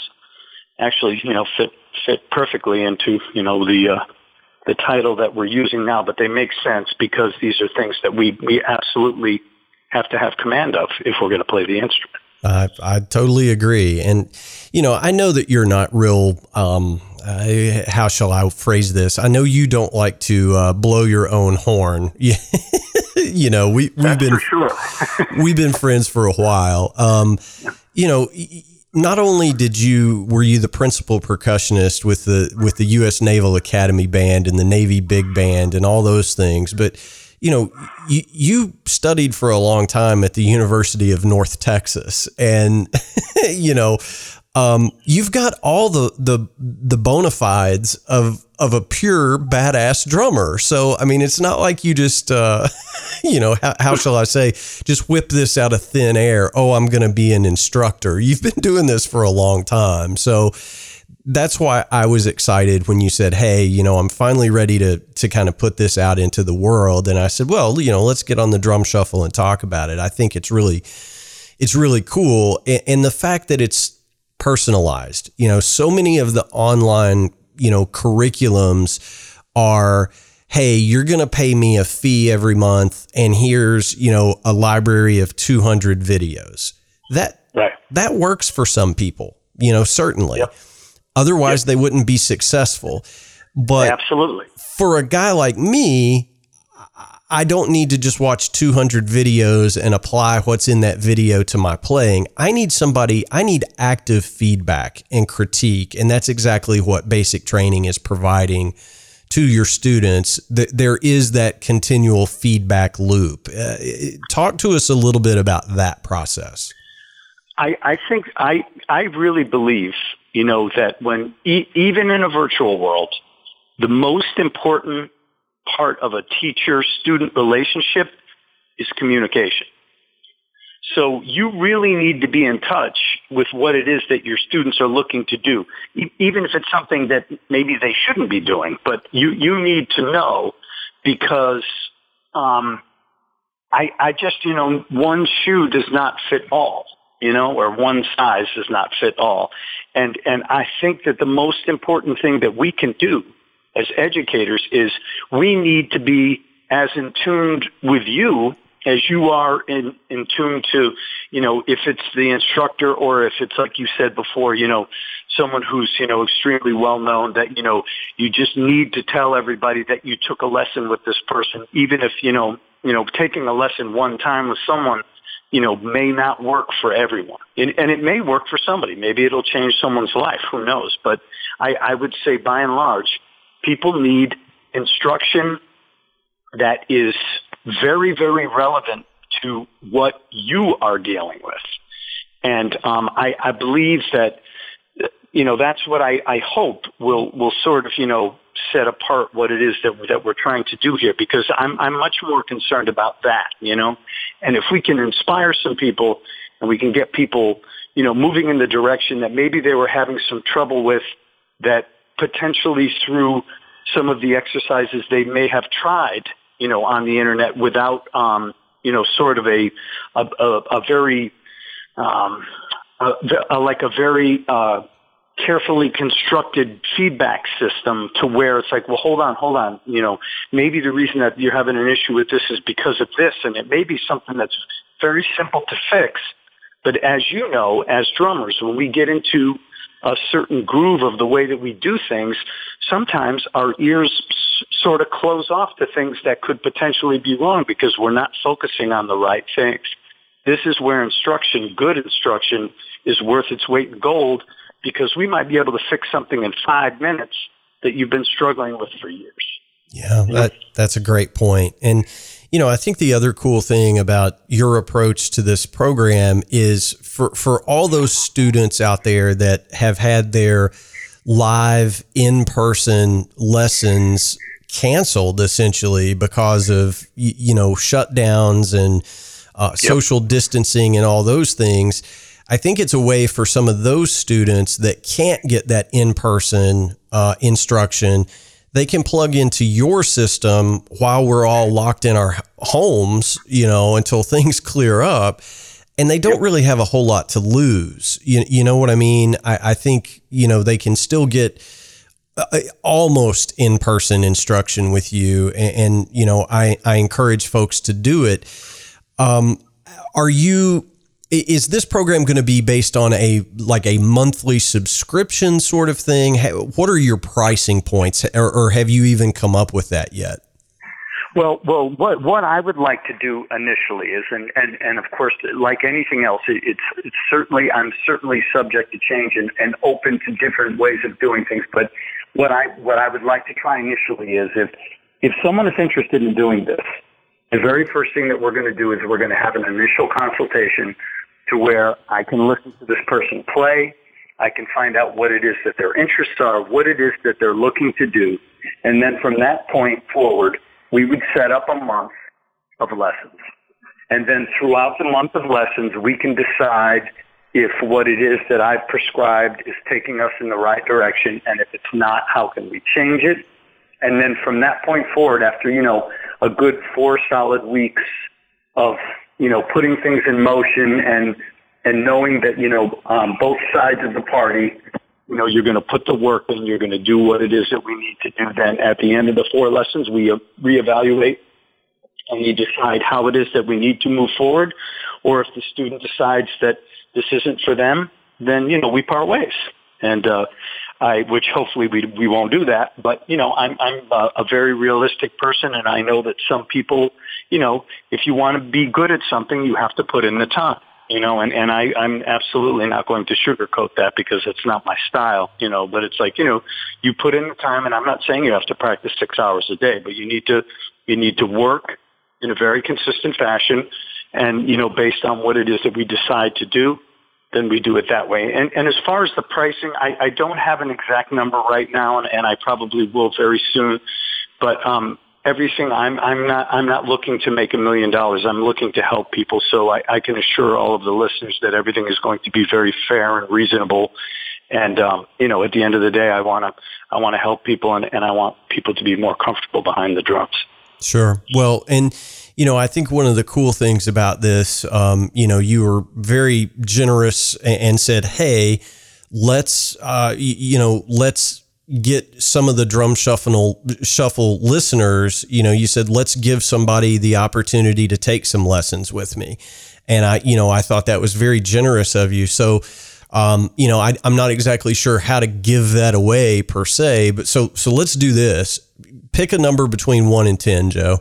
actually you know fit fit perfectly into you know the uh, the title that we're using now, but they make sense because these are things that we we absolutely have to have command of if we're going to play the instrument. I, I totally agree. And, you know, I know that you're not real, um, uh, how shall I phrase this? I know you don't like to uh, blow your own horn. you know, we, we've That's been, sure. we've been friends for a while. Um, you know, not only did you were you the principal percussionist with the with the U.S. Naval Academy Band and the Navy Big Band and all those things, but you know, you, you studied for a long time at the University of North Texas, and you know, um, you've got all the the the bona fides of of a pure badass drummer. So I mean, it's not like you just uh, you know how, how shall I say just whip this out of thin air. Oh, I'm going to be an instructor. You've been doing this for a long time, so that's why I was excited when you said, "Hey, you know, I'm finally ready to to kind of put this out into the world." And I said, "Well, you know, let's get on the drum shuffle and talk about it." I think it's really it's really cool and the fact that it's personalized. You know, so many of the online, you know, curriculums are hey, you're going to pay me a fee every month and here's, you know, a library of 200 videos. That right. that works for some people, you know, certainly. Yep Otherwise, yep. they wouldn't be successful. But absolutely, for a guy like me, I don't need to just watch 200 videos and apply what's in that video to my playing. I need somebody, I need active feedback and critique. And that's exactly what basic training is providing to your students. There is that continual feedback loop. Uh, talk to us a little bit about that process. I, I think I, I really believe you know, that when, e- even in a virtual world, the most important part of a teacher-student relationship is communication. So you really need to be in touch with what it is that your students are looking to do, even if it's something that maybe they shouldn't be doing. But you you need to know because um, I I just you know one shoe does not fit all you know, or one size does not fit all. And, and I think that the most important thing that we can do as educators is we need to be as in tuned with you as you are in, in tune to, you know, if it's the instructor or if it's like you said before, you know, someone who's, you know, extremely well known that, you know, you just need to tell everybody that you took a lesson with this person, even if, you know, you know, taking a lesson one time with someone you know, may not work for everyone. And, and it may work for somebody. Maybe it'll change someone's life. Who knows? But I, I would say by and large, people need instruction that is very, very relevant to what you are dealing with. And um, I, I believe that, you know, that's what I, I hope will, will sort of, you know, set apart what it is that that we're trying to do here because I'm I'm much more concerned about that, you know. And if we can inspire some people and we can get people, you know, moving in the direction that maybe they were having some trouble with that potentially through some of the exercises they may have tried, you know, on the internet without, um, you know, sort of a, a, a, a very, um, a, a, like a very, uh, carefully constructed feedback system to where it's like, well, hold on, hold on. You know, maybe the reason that you're having an issue with this is because of this, and it may be something that's very simple to fix. But as you know, as drummers, when we get into a certain groove of the way that we do things, sometimes our ears sort of close off to things that could potentially be wrong because we're not focusing on the right things. This is where instruction, good instruction, is worth its weight in gold because we might be able to fix something in five minutes that you've been struggling with for years. Yeah, that, that's a great point. And, you know, I think the other cool thing about your approach to this program is for, for all those students out there that have had their live in person lessons canceled essentially because of, you know, shutdowns and uh, yep. social distancing and all those things I think it's a way for some of those students that can't get that in person uh, instruction. They can plug into your system while we're all locked in our homes, you know, until things clear up. And they don't really have a whole lot to lose. You, you know what I mean? I, I think, you know, they can still get uh, almost in person instruction with you. And, and, you know, I, I encourage folks to do it. Um, are you is this program going to be based on a like a monthly subscription sort of thing? What are your pricing points? Or, or, have you even come up with that yet? Well well what what i would like to do initially is and and, and of course like anything else it, it's it's certainly i'm certainly subject to change and, and open to different ways of doing things but what i what i would like to try initially is if if someone is interested in doing this the very first thing that we're going to do is we're going to have an initial consultation to where I can listen to this person play. I can find out what it is that their interests are, what it is that they're looking to do. And then from that point forward, we would set up a month of lessons. And then throughout the month of lessons, we can decide if what it is that I've prescribed is taking us in the right direction. And if it's not, how can we change it? And then from that point forward, after, you know, a good four solid weeks of you know, putting things in motion and and knowing that you know um, both sides of the party, you know, you're going to put the work in, you're going to do what it is that we need to do. Then at the end of the four lessons, we uh, reevaluate and we decide how it is that we need to move forward. Or if the student decides that this isn't for them, then you know we part ways. And uh, I, which hopefully we we won't do that. But you know, I'm I'm a, a very realistic person, and I know that some people, you know, if you want to be good at something, you have to put in the time. You know, and and I I'm absolutely not going to sugarcoat that because it's not my style. You know, but it's like you know, you put in the time, and I'm not saying you have to practice six hours a day, but you need to you need to work in a very consistent fashion, and you know, based on what it is that we decide to do then we do it that way. And, and as far as the pricing, I, I don't have an exact number right now, and, and I probably will very soon. But um, everything, I'm, I'm not, I'm not looking to make a million dollars. I'm looking to help people. So I, I can assure all of the listeners that everything is going to be very fair and reasonable. And um, you know, at the end of the day, I want to, I want to help people, and, and I want people to be more comfortable behind the drums. Sure. Well, and you know, I think one of the cool things about this, um, you know, you were very generous and said, "Hey, let's, uh, you know, let's get some of the drum shuffle shuffle listeners. You know, you said, let's give somebody the opportunity to take some lessons with me, and I, you know, I thought that was very generous of you. So." Um, you know, I, I'm not exactly sure how to give that away per se, but so so let's do this. Pick a number between one and ten, Joe.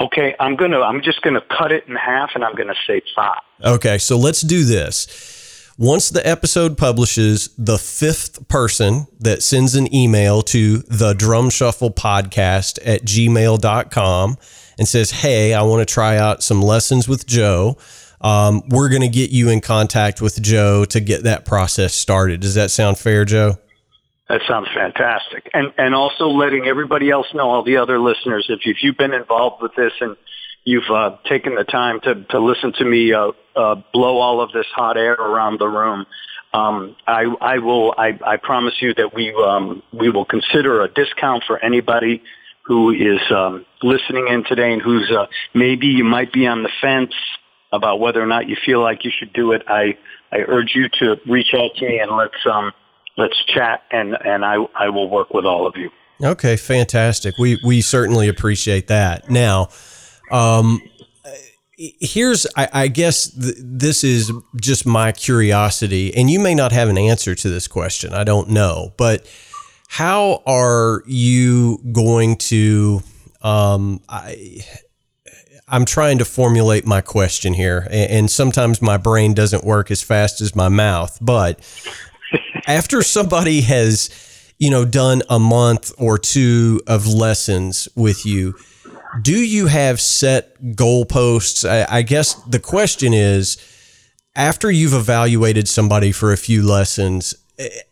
Okay, I'm gonna. I'm just gonna cut it in half, and I'm gonna say five. Okay, so let's do this. Once the episode publishes, the fifth person that sends an email to the drum shuffle podcast at gmail.com and says, Hey, I want to try out some lessons with Joe. Um, we're going to get you in contact with Joe to get that process started. Does that sound fair, Joe? That sounds fantastic. And and also letting everybody else know, all the other listeners, if, if you've been involved with this and you've uh, taken the time to, to listen to me uh, uh, blow all of this hot air around the room, um, I, I will. I, I promise you that we um, we will consider a discount for anybody who is um, listening in today and who's uh, maybe you might be on the fence about whether or not you feel like you should do it. I I urge you to reach out to me and let's um, let's chat and and I I will work with all of you. Okay, fantastic. We we certainly appreciate that. Now, um, here's I, I guess th- this is just my curiosity, and you may not have an answer to this question. I don't know, but how are you going to? Um, I I'm trying to formulate my question here, and sometimes my brain doesn't work as fast as my mouth. But after somebody has, you know, done a month or two of lessons with you, do you have set goalposts? I, I guess the question is, after you've evaluated somebody for a few lessons,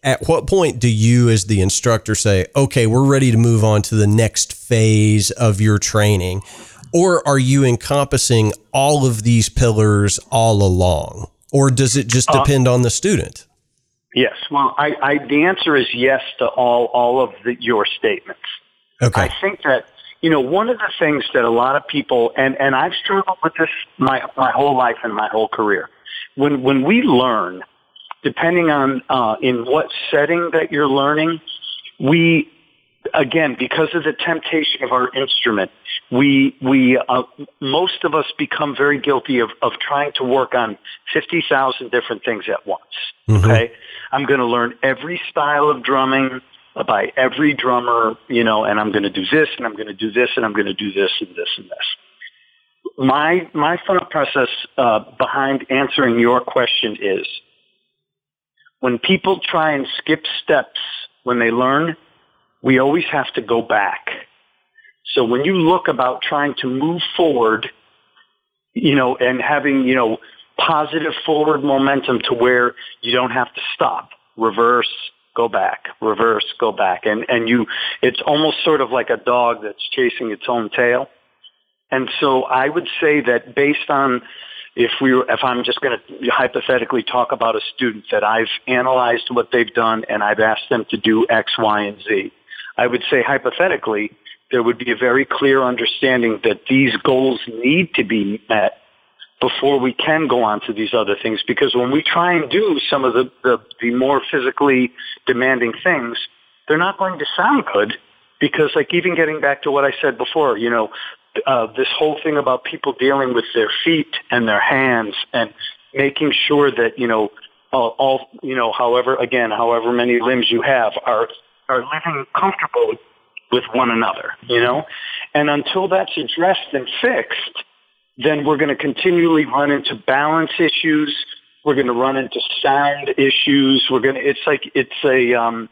at what point do you as the instructor say okay we're ready to move on to the next phase of your training or are you encompassing all of these pillars all along or does it just uh, depend uh, on the student yes. Well I, I, the answer is yes to all all of the, your statements. Okay. I think that you know one of the things that a lot of people and and i've struggled with this my my whole life and my whole career. When when we learn depending on uh, in what setting that you're learning we again, because of the temptation of our instrument, we we uh, most of us become very guilty of of trying to work on fifty thousand different things at once. Mm-hmm. Okay, I'm going to learn every style of drumming by every drummer, you know, and I'm going to do this, and I'm going to do this, and I'm going to do this, and this, and this. My my thought process uh, behind answering your question is when people try and skip steps when they learn we always have to go back. So when you look about trying to move forward, you know, and having, you know, positive forward momentum to where you don't have to stop, reverse, go back, reverse, go back. And, and you, it's almost sort of like a dog that's chasing its own tail. And so I would say that based on if we were, if I'm just going to hypothetically talk about a student that I've analyzed what they've done and I've asked them to do X, Y, and Z, I would say hypothetically, there would be a very clear understanding that these goals need to be met before we can go on to these other things. Because when we try and do some of the, the, the more physically demanding things, they're not going to sound good because like even getting back to what I said before, you know, uh, this whole thing about people dealing with their feet and their hands and making sure that, you know, all, all you know, however, again, however many limbs you have are are living comfortable with one another, you know? And until that's addressed and fixed, then we're going to continually run into balance issues. We're going to run into sound issues. We're going to, it's like, it's a, um,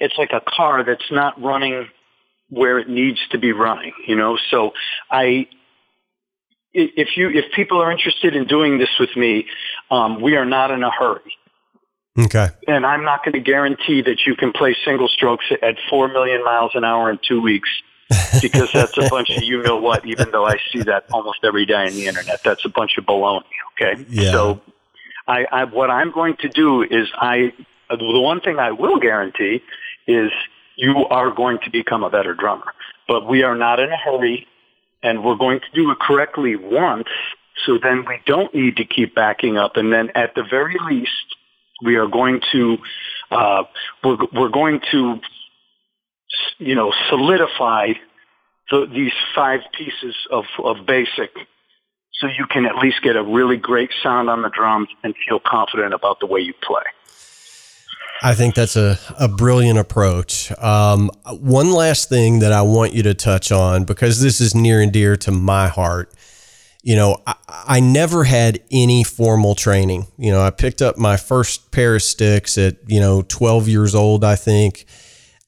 it's like a car that's not running where it needs to be running, you know? So I, if you, if people are interested in doing this with me, um, we are not in a hurry. Okay. And I'm not going to guarantee that you can play single strokes at 4 million miles an hour in two weeks because that's a bunch of you know what, even though I see that almost every day on the internet. That's a bunch of baloney. Okay. Yeah. So I, I, what I'm going to do is I, the one thing I will guarantee is you are going to become a better drummer. But we are not in a hurry and we're going to do it correctly once. So then we don't need to keep backing up. And then at the very least, we are going to uh, we're we're going to you know solidify the, these five pieces of of basic so you can at least get a really great sound on the drums and feel confident about the way you play. I think that's a, a brilliant approach. Um, one last thing that I want you to touch on, because this is near and dear to my heart, you know, I, I, never had any formal training. You know, I picked up my first pair of sticks at, you know, 12 years old, I think.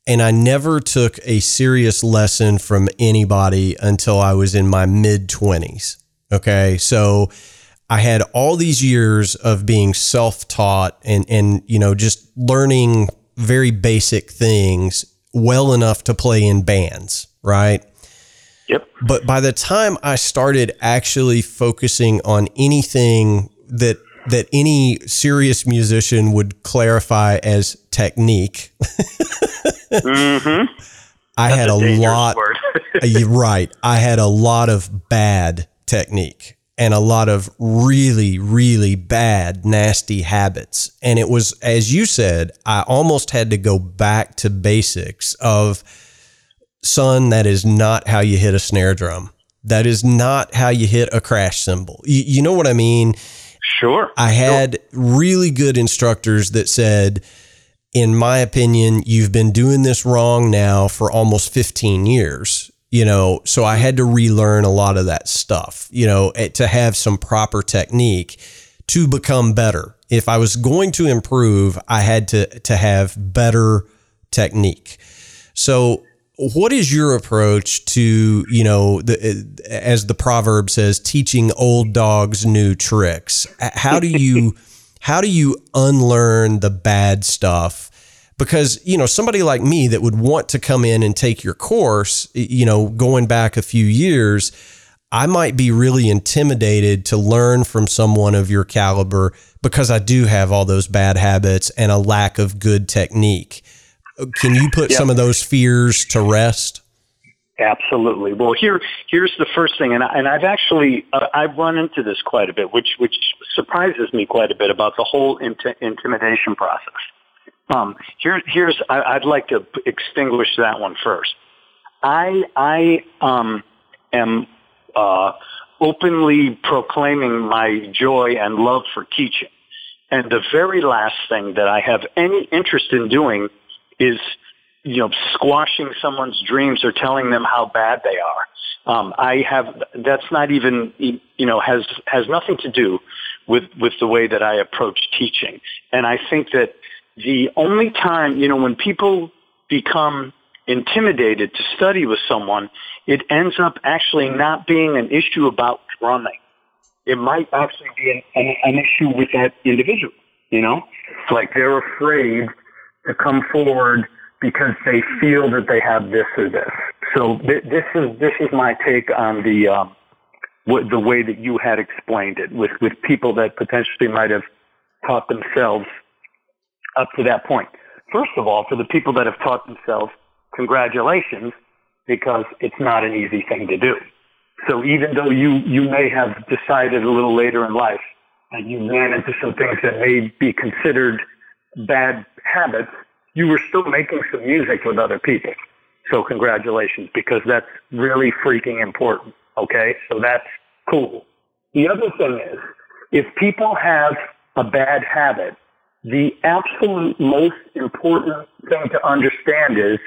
And I never took a serious lesson from anybody until I was in my mid 20s. Okay. So I had all these years of being self taught and, and, you know, just learning very basic things well enough to play in bands, right? Yep. But by the time I started actually focusing on anything that that any serious musician would clarify as technique. mm-hmm. I That's had a, a lot. right. I had a lot of bad technique and a lot of really, really bad, nasty habits. And it was, as you said, I almost had to go back to basics of, son, that is not how you hit a snare drum. That is not how you hit a crash cymbal. You, you know what I mean? Sure. I had sure. really good instructors that said, in my opinion, you've been doing this wrong now for almost 15 years you know so i had to relearn a lot of that stuff you know eh, to have some proper technique to become better if i was going to improve i had to to have better technique so what is your approach to you know the, eh, as the proverb says teaching old dogs new tricks? How do you how do you unlearn the bad stuff? Because you know somebody like me that would want to come in and take your course you know going back a few years i might be really intimidated to learn from someone of your caliber because i do have all those bad habits and a lack of good technique can you put some of those fears to rest Absolutely. Well, here here's the first thing, and I, and I've actually uh, I've run into this quite a bit, which which surprises me quite a bit about the whole int- intimidation process. Um, here, here's I, would like to extinguish that one first. I I um, am uh, openly proclaiming my joy and love for teaching, and the very last thing that I have any interest in doing is you know squashing someone's dreams or telling them how bad they are. Um, I have that's not even you know has has nothing to do with with the way that I approach teaching, and I think that the only time, you know, when people become intimidated to study with someone, it ends up actually not being an issue about drumming. It might actually be an, an, an issue with that individual, you know? Like they're afraid to come forward because they feel that they have this or this. So th- this is this is my take on the um, what, the way that you had explained it with with people that potentially might have taught themselves up to that point. First of all, for the people that have taught themselves, congratulations, because it's not an easy thing to do. So even though you, you may have decided a little later in life and you ran into some things that may be considered bad habits, you were still making some music with other people. So congratulations, because that's really freaking important. Okay? So that's cool. The other thing is, if people have a bad habit, the absolute most important thing to understand is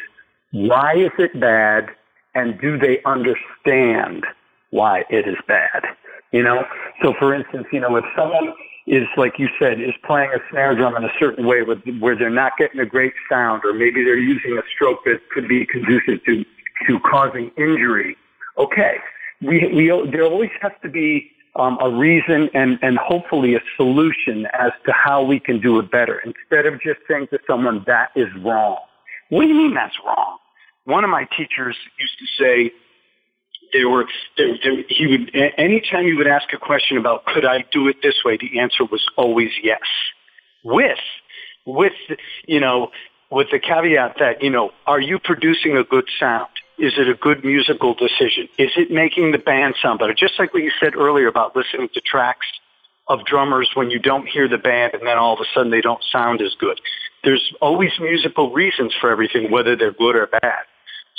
why is it bad and do they understand why it is bad? You know? So for instance, you know, if someone is, like you said, is playing a snare drum in a certain way with, where they're not getting a great sound or maybe they're using a stroke that could be conducive to, to causing injury, okay. We, we, there always has to be um, a reason and, and hopefully a solution as to how we can do it better instead of just saying to someone that is wrong. What do you mean that's wrong? One of my teachers used to say they were they, they, he would anytime you would ask a question about could I do it this way, the answer was always yes. With with you know with the caveat that you know are you producing a good sound? Is it a good musical decision? Is it making the band sound better? Just like what you said earlier about listening to tracks of drummers when you don't hear the band and then all of a sudden they don't sound as good. There's always musical reasons for everything, whether they're good or bad.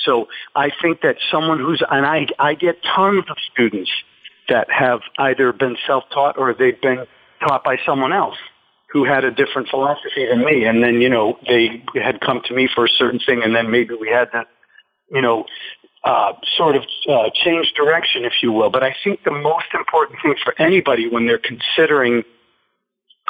So I think that someone who's, and I, I get tons of students that have either been self-taught or they've been taught by someone else who had a different philosophy than me. And then, you know, they had come to me for a certain thing and then maybe we had to you know, uh, sort of uh, change direction, if you will. But I think the most important thing for anybody when they're considering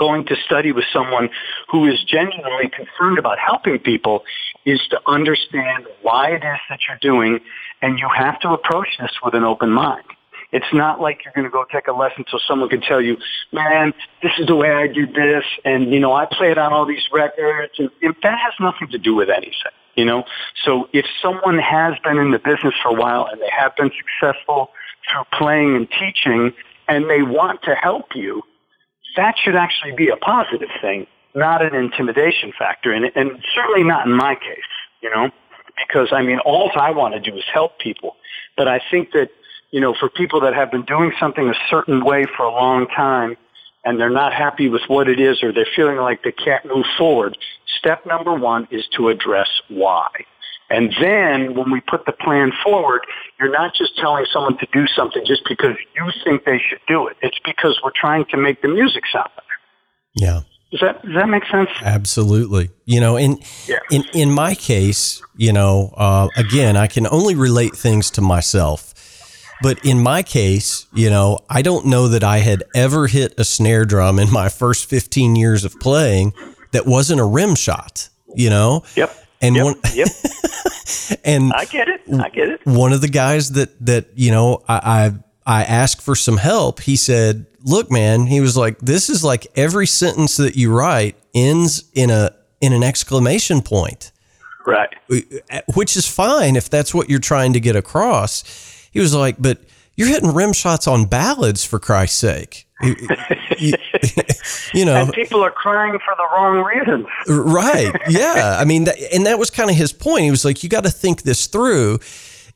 going to study with someone who is genuinely concerned about helping people is to understand why it is that you're doing, and you have to approach this with an open mind. It's not like you're going to go take a lesson so someone can tell you, man, this is the way I do this, and you know, I play it on all these records, and that has nothing to do with anything. You know, so if someone has been in the business for a while and they have been successful through playing and teaching, and they want to help you, that should actually be a positive thing, not an intimidation factor. And, and certainly not in my case, you know, because I mean, all I want to do is help people. But I think that, you know, for people that have been doing something a certain way for a long time and they're not happy with what it is or they're feeling like they can't move forward, step number one is to address why. And then when we put the plan forward, you're not just telling someone to do something just because you think they should do it. It's because we're trying to make the music sound better. Yeah. Does that does that make sense? Absolutely. You know, in Yeah. in in my case, you know, uh, again, I can only relate things to myself. But in my case, you know, I don't know that I had ever hit a snare drum in my first 15 years of playing that wasn't a rim shot, you know? Yep. And Yep. one yep. and I get it. I get it. one of the guys that that you know I, I I asked for some help. He said, "Look, man," he was like, "This is like every sentence that you write ends in a in an exclamation point, Right. Uh, uh, which is fine if that's what you're trying to get across." He was like, "But you're hitting rim shots on ballads for Christ's sake." You, you know, And people are crying for the wrong reasons. right. Yeah. I mean that, and that was kind of his point. He was like you got to think this through.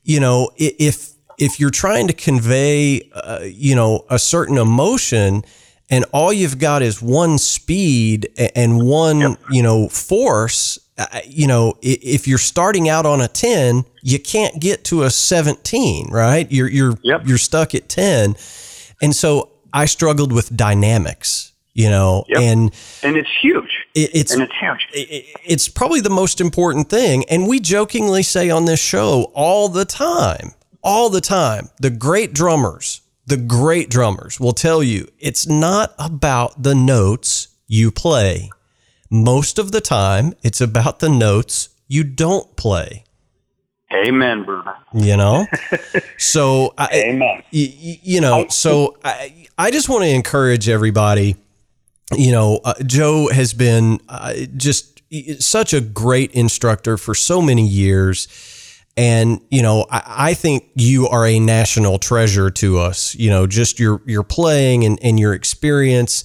You know if if you're trying to convey uh, you know a certain emotion and all you've got is one speed and one you know force uh, you know if you're starting out on a 10 you can't get to a 17 right? You're you're Yep. you're stuck at 10 and so i struggled with dynamics you know Yep. and And it's huge. it, it's And it's huge. it- it's probably the most important thing. And we jokingly say on this show all the time, all the time, the great drummers, the great drummers will tell you it's not about the notes you play. Most of the time, it's about the notes you don't play, Amen, brother. you know? so, I, Amen. y- y- you know, so I, I just want to encourage everybody. You know, uh, Joe has been uh, just such a great instructor for so many years. And, you know, I, I think you are a national treasure to us, you know, just your, your playing and, and your experience.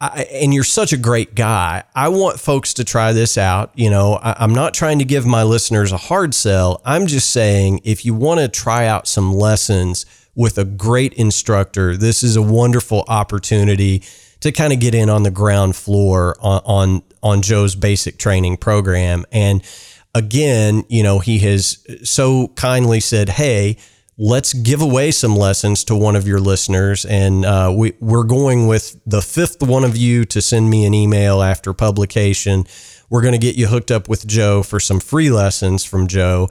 I, and you're such a great guy. I want folks to try this out. You know, I, I'm not trying to give my listeners a hard sell. I'm just saying if you want to try out some lessons with a great instructor, this is a wonderful opportunity to kind of get in on the ground floor on, on on Joe's basic training program. And again, you know, he has so kindly said, "Hey, let's give away some lessons to one of your listeners." And uh, we we're going with the fifth one of you to send me an email after publication. We're going to get you hooked up with Joe for some free lessons from Joe.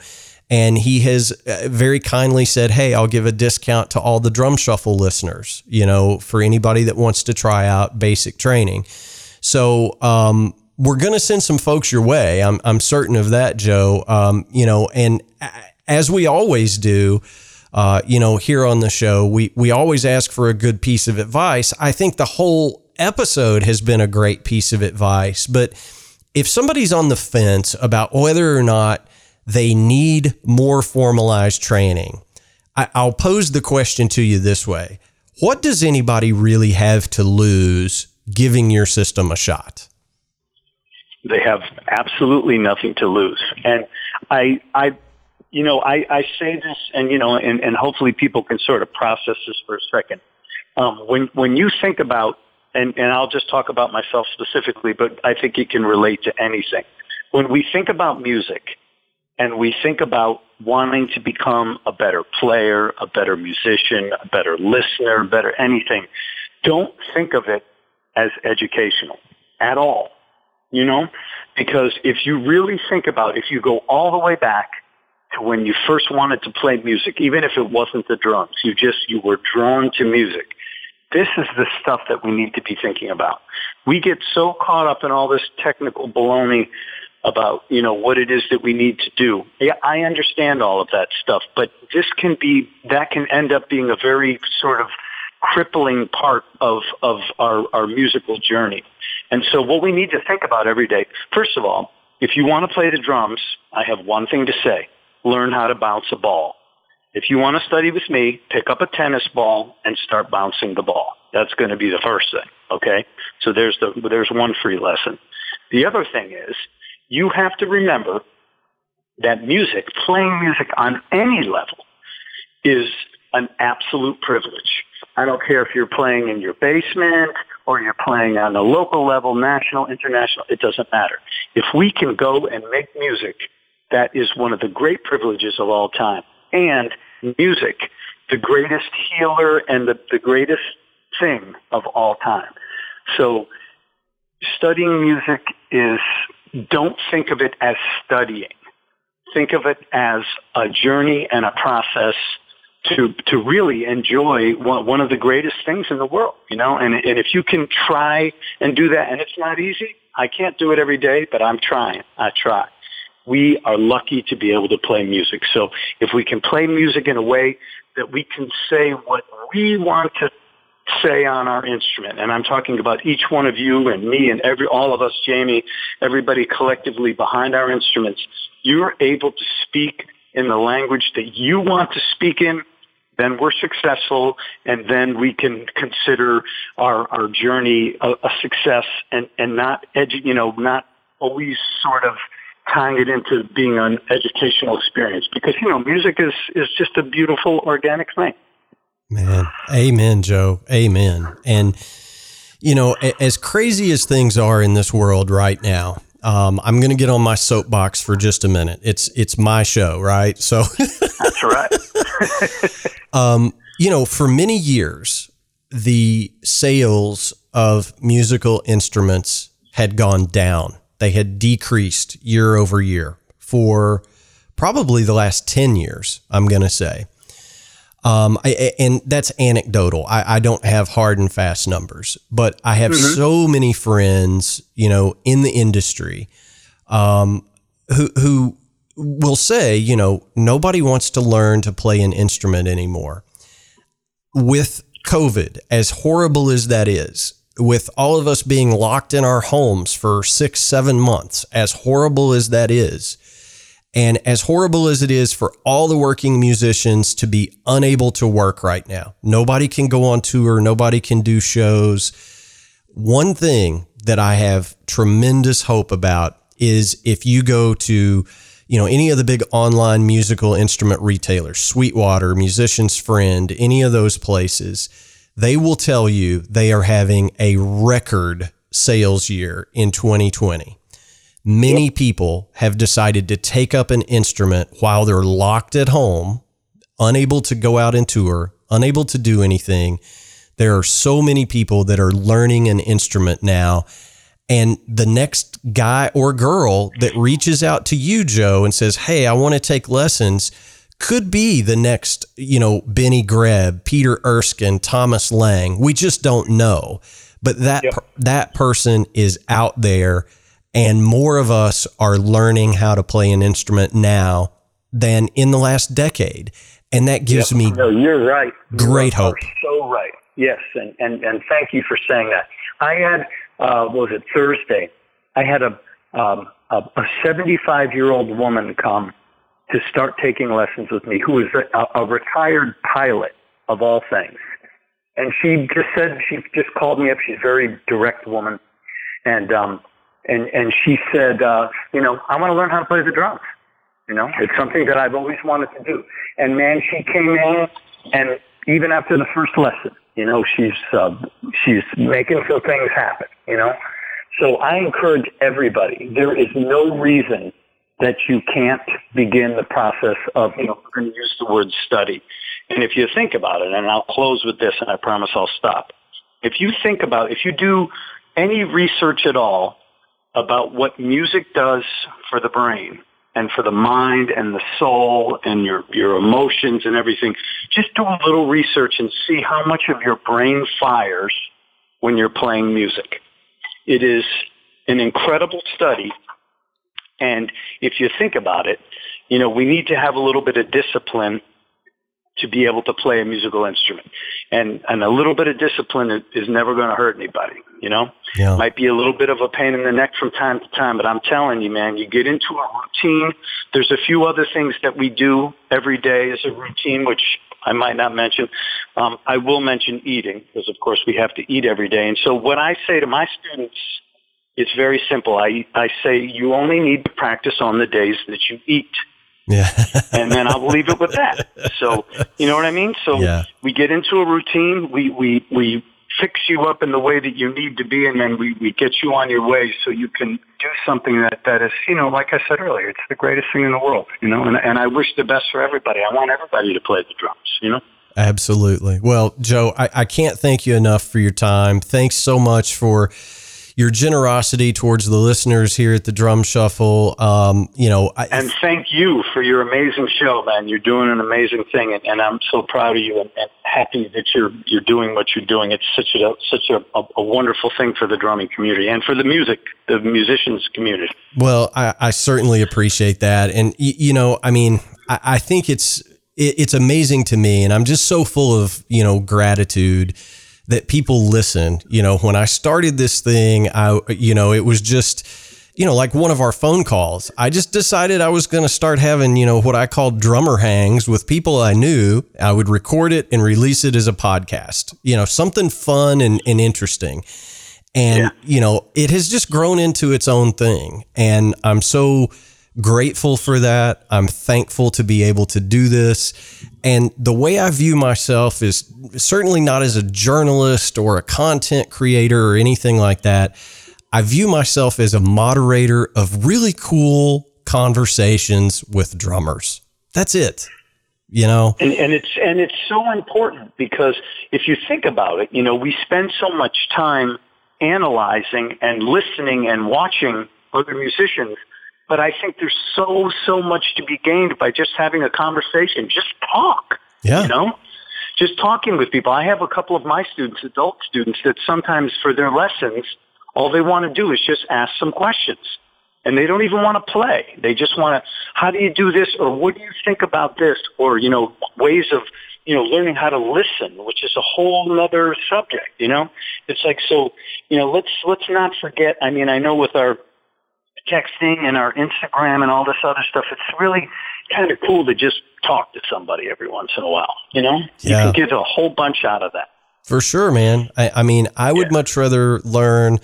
And he has uh, very kindly said, Hey, I'll give a discount to all the drum shuffle listeners, you know, for anybody that wants to try out basic training. So, um, we're going to send some folks your way. I'm, I'm certain of that, Joe. Um, you know, and as we always do, uh, you know, here on the show, we, we always ask for a good piece of advice. I think the whole episode has been a great piece of advice, but if somebody's on the fence about whether or not they need more formalized training, I, I'll pose the question to you this way What does anybody really have to lose giving your system a shot? They have absolutely nothing to lose. And I, I, you know, I, I say this and, you know, and, and hopefully people can sort of process this for a second. Um, when, when you think about, and, and I'll just talk about myself specifically, but I think it can relate to anything. When we think about music and we think about wanting to become a better player, a better musician, a better listener, better anything, don't think of it as educational at all you know? Because if you really think about, if you go all the way back to when you first wanted to play music, even if it wasn't the drums, you just, you were drawn to music. This is the stuff that we need to be thinking about. We get so caught up in all this technical baloney about, you know, what it is that we need to do. Yeah, I understand all of that stuff, but this can be, that can end up being a very sort of crippling part of, of our, our musical journey. And so what we need to think about every day, first of all, if you want to play the drums, I have one thing to say. Learn how to bounce a ball. If you want to study with me, pick up a tennis ball and start bouncing the ball. That's going to be the first thing. Okay, so there's the there's one free lesson. The other thing is you have to remember that music, playing music on any level, is an absolute privilege. I don't care if you're playing in your basement or you're playing on a local level, national, international, it doesn't matter. If we can go and make music, that is one of the great privileges of all time. And music, the greatest healer and the, the greatest thing of all time. So studying music is, don't think of it as studying. Think of it as a journey and a process to to really enjoy one, one of the greatest things in the world, you know. And and if you can try and do that, and it's not easy. I can't do it every day, but I'm trying. I try. We are lucky to be able to play music. So if we can play music in a way that we can say what we want to say on our instrument, and I'm talking about each one of you and me and every all of us, Jamie, everybody collectively behind our instruments, you're able to speak in the language that you want to speak in then we're successful and then we can consider our, our journey a, a success and, and not edu- you know, not always sort of tying it into being an educational experience. Because, you know, music is, is just a beautiful organic thing. Man, amen, Joe. Amen. And, you know, as crazy as things are in this world right now, um, I'm going to get on my soapbox for just a minute. It's it's my show, right? So that's right. um, you know, for many years, the sales of musical instruments had gone down. They had decreased year over year for probably the last 10 years, I'm going to say. Um, I, and that's anecdotal. I, I, don't have hard and fast numbers, but I have mm-hmm. so many friends, you know, in the industry, um, who who will say, you know, nobody wants to learn to play an instrument anymore. With COVID, as horrible as that is, with all of us being locked in our homes for six, seven months, as horrible as that is, and as horrible as it is for all the working musicians to be unable to work right now, nobody can go on tour, nobody can do shows. One thing that I have tremendous hope about is if you go to you know, any of the big online musical instrument retailers, Sweetwater, Musician's Friend, any of those places, they will tell you they are having a record sales year in 2020. Many people have decided to take up an instrument while they're locked at home, unable to go out and tour, unable to do anything. There are so many people that are learning an instrument now and the next guy or girl that reaches out to you, Joe, and says, Hey, I want to take lessons could be the next, you know, Benny Greb, Peter Erskine, Thomas Lang. We just don't know. But that yep. that person is out there and more of us are learning how to play an instrument now than in the last decade. And that gives yep. me No, you're right. Great you hope. so right. Yes, and, and and thank you for saying that. I had uh, was it Thursday? I had a um, a 75 year old woman come to start taking lessons with me, who is a, a retired pilot of all things. And she just said she just called me up. She's a very direct woman, and um, and and she said, uh, you know, I want to learn how to play the drums. You know, it's something that I've always wanted to do. And man, she came in, and even after the first lesson, you know, she's uh, she's making some things happen. You know, so I encourage everybody. There is no reason that you can't begin the process of, you know, we're going to use the word study. And if you think about it, and I'll close with this, and I promise I'll stop. If you think about, if you do any research at all about what music does for the brain, and for the mind and the soul and your, your emotions and everything, just do a little research and see how much of your brain fires when you're playing music. It is an incredible study. And if you think about it, you know, we need to have a little bit of discipline to be able to play a musical instrument. And, and a little bit of discipline is never going to hurt anybody, you know? Yeah. Might be a little bit of a pain in the neck from time to time, but I'm telling you, man, you get into a routine. There's a few other things that we do every day as a routine, which I might not mention. Um, I will mention eating because, of course, we have to eat every day. And so, what I say to my students is very simple. I I say you only need to practice on the days that you eat. Yeah. and then I'll leave it with that. So, you know what I mean? So yeah. we get into a routine. We, we, we fix you up in the way that you need to be and then we, we get you on your way so you can do something that, that is, you know, like I said earlier, it's the greatest thing in the world, you know, and, and I wish the best for everybody. I want everybody to play the drums, you know? Absolutely. Well, Joe, I, I can't thank you enough for your time. Thanks so much for your generosity towards the listeners here at the Drum Shuffle. Um, you know, I, and thank you for your amazing show, man. You're doing an amazing thing, and, and I'm so proud of you and, and, happy that you're you're doing what you're doing. It's such a such a, a, a, wonderful thing for the drumming community and for the music, the musicians community. Well, I, I certainly appreciate that, and you, you know, I mean, I, I think it's it, it's amazing to me, and I'm just so full of you know gratitude that people listen. You know, when I started this thing, I, you know, it was just, you know, like one of our phone calls. I just decided I was going to start having, you know, what I called drummer hangs with people I knew. I would record it and release it as a podcast, you know, something fun and, and interesting. And, yeah. you know, it has just grown into its own thing. And I'm so, grateful for that. I'm thankful to be able to do this. And the way I view myself is certainly not as a journalist or a content creator or anything like that. I view myself as a moderator of really cool conversations with drummers. That's it. You know, and, and it's and it's so important because if you think about it, you know, we spend so much time analyzing and listening and watching other musicians but I think there's so, so much to be gained by just having a conversation. Just talk. Yeah. You know? Just talking with people. I have a couple of my students, adult students, that sometimes for their lessons, all they want to do is just ask some questions. And they don't even want to play. They just want to, how do you do this? Or what do you think about this? Or, you know, ways of, you know, learning how to listen, which is a whole other subject, you know? It's like, so, you know, let's, let's not forget, I mean, I know with our, texting and our Instagram and all this other stuff, it's really kind of cool to just talk to somebody every once in a while. You know, yeah. you can get a whole bunch out of that. For sure, man. I, I mean, I would yeah. much rather learn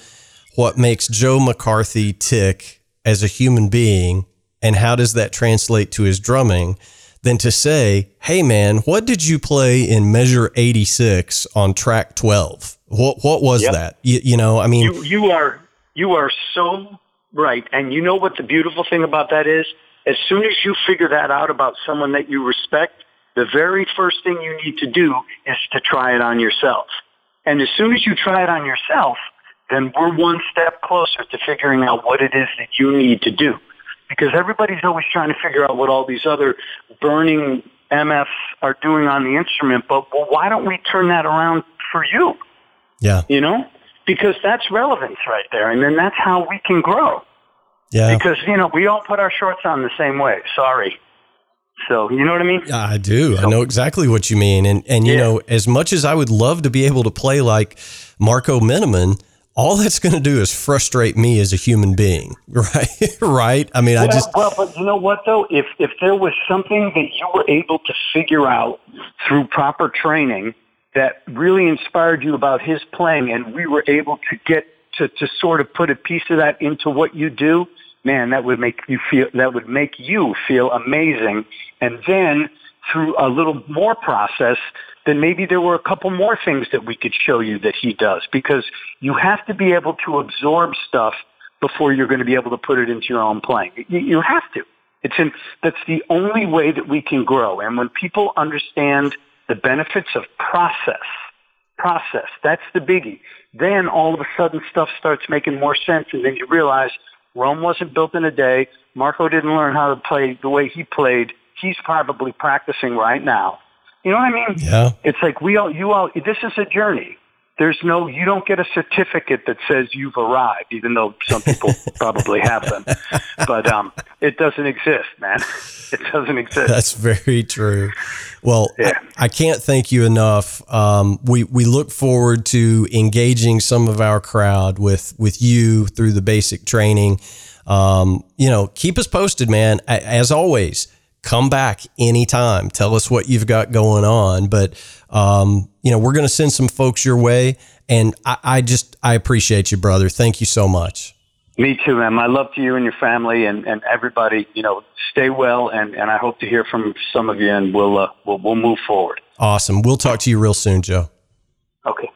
what makes Joe McCarthy tick as a human being and how does that translate to his drumming than to say, hey, man, what did you play in measure 86 on track 12? What, what was yep. that? You, you, know, I mean, you, you are, you are so Right. And you know what the beautiful thing about that is? As soon as you figure that out about someone that you respect, the very first thing you need to do is to try it on yourself. And as soon as you try it on yourself, then we're one step closer to figuring out what it is that you need to do. Because everybody's always trying to figure out what all these other burning MFs are doing on the instrument, but well, why don't we turn that around for you? Yeah. You know? Because that's relevance right there. And then that's how we can grow. Yeah. Because, you know, we all put our shorts on the same way. Sorry. So, you know what I mean? I do. So, I know exactly what you mean. And, and you yeah. know, as much as I would love to be able to play like Marco Minnemann, all that's going to do is frustrate me as a human being, right? right? I mean, well, I just well, but you know what though? If if there was something that you were able to figure out through proper training that really inspired you about his playing and we were able to get to, to sort of put a piece of that into what you do, man, that would make you feel, that would make you feel amazing. And then through a little more process, then maybe there were a couple more things that we could show you that he does because you have to be able to absorb stuff before you're going to be able to put it into your own playing. You, you have to. It's in, that's the only way that we can grow. And when people understand the benefits of process. Process. That's the biggie. Then all of a sudden stuff starts making more sense and then you realize Rome wasn't built in a day. Marco didn't learn how to play the way he played. He's probably practicing right now. You know what I mean? Yeah. It's like we all, you all, this is a journey there's no, you don't get a certificate that says you've arrived, even though some people probably have them. But um, it doesn't exist, man. It doesn't exist. That's very true. Well, yeah. I, I, can't thank you enough. Um, we we look forward to engaging some of our crowd with with you through the basic training. Um, you know, keep us posted, man. As always, come back anytime. Tell us what you've got going on. But, um, you know, we're going to send some folks your way. And I, I just, I appreciate you, brother. Thank you so much. Me too, man. My love to you and your family and, and everybody. You know, stay well, and, and I hope to hear from some of you, and we'll uh, we'll we'll move forward. Awesome. We'll talk to you real soon, Joe. Okay.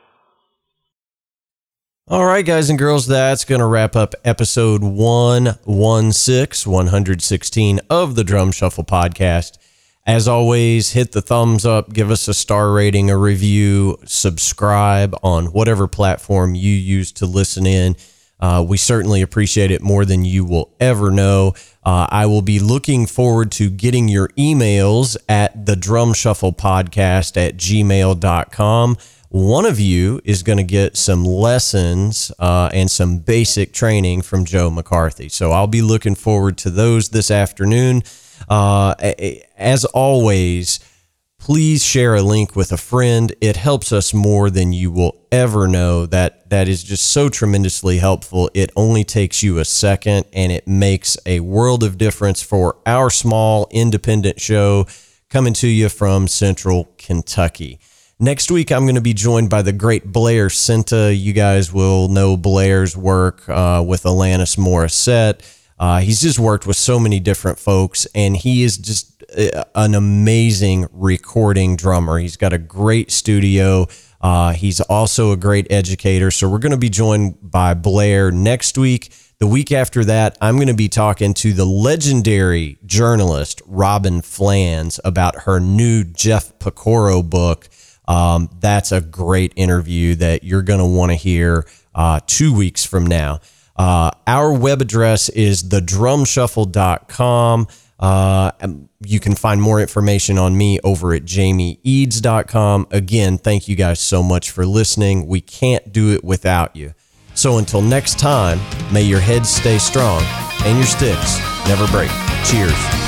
All right, guys and girls, that's going to wrap up episode 116, 116 of the Drum Shuffle podcast. As always, hit the thumbs up, give us a star rating, a review, subscribe on whatever platform you use to listen in. Uh, we certainly appreciate it more than you will ever know. Uh, I will be looking forward to getting your emails at the drum shuffle podcast at gmail.com one of you is going to get some lessons uh, and some basic training from Joe McCarthy. So I'll be looking forward to those this afternoon. Uh, as always, please share a link with a friend. It helps us more than you will ever know. That that is just so tremendously helpful. It only takes you a second, and it makes a world of difference for our small independent show coming to you from Central Kentucky. Next week, I'm going to be joined by the great Blair Sinta. You guys will know Blair's work uh, with Alanis Morissette. Uh, he's just worked with so many different folks, and he is just uh, an amazing recording drummer. He's got a great studio. Uh, he's also a great educator. So we're going to be joined by Blair next week. The week after that, I'm going to be talking to the legendary journalist Robyn Flans about her new Jeff Porcaro book. Um, that's a great interview that you're going to want to hear uh, two weeks from now. Uh, our web address is thedrumshuffle.com. Uh, you can find more information on me over at jamieeads.com. Again, thank you guys so much for listening. We can't do it without you. So until next time, may your heads stay strong and your sticks never break. Cheers.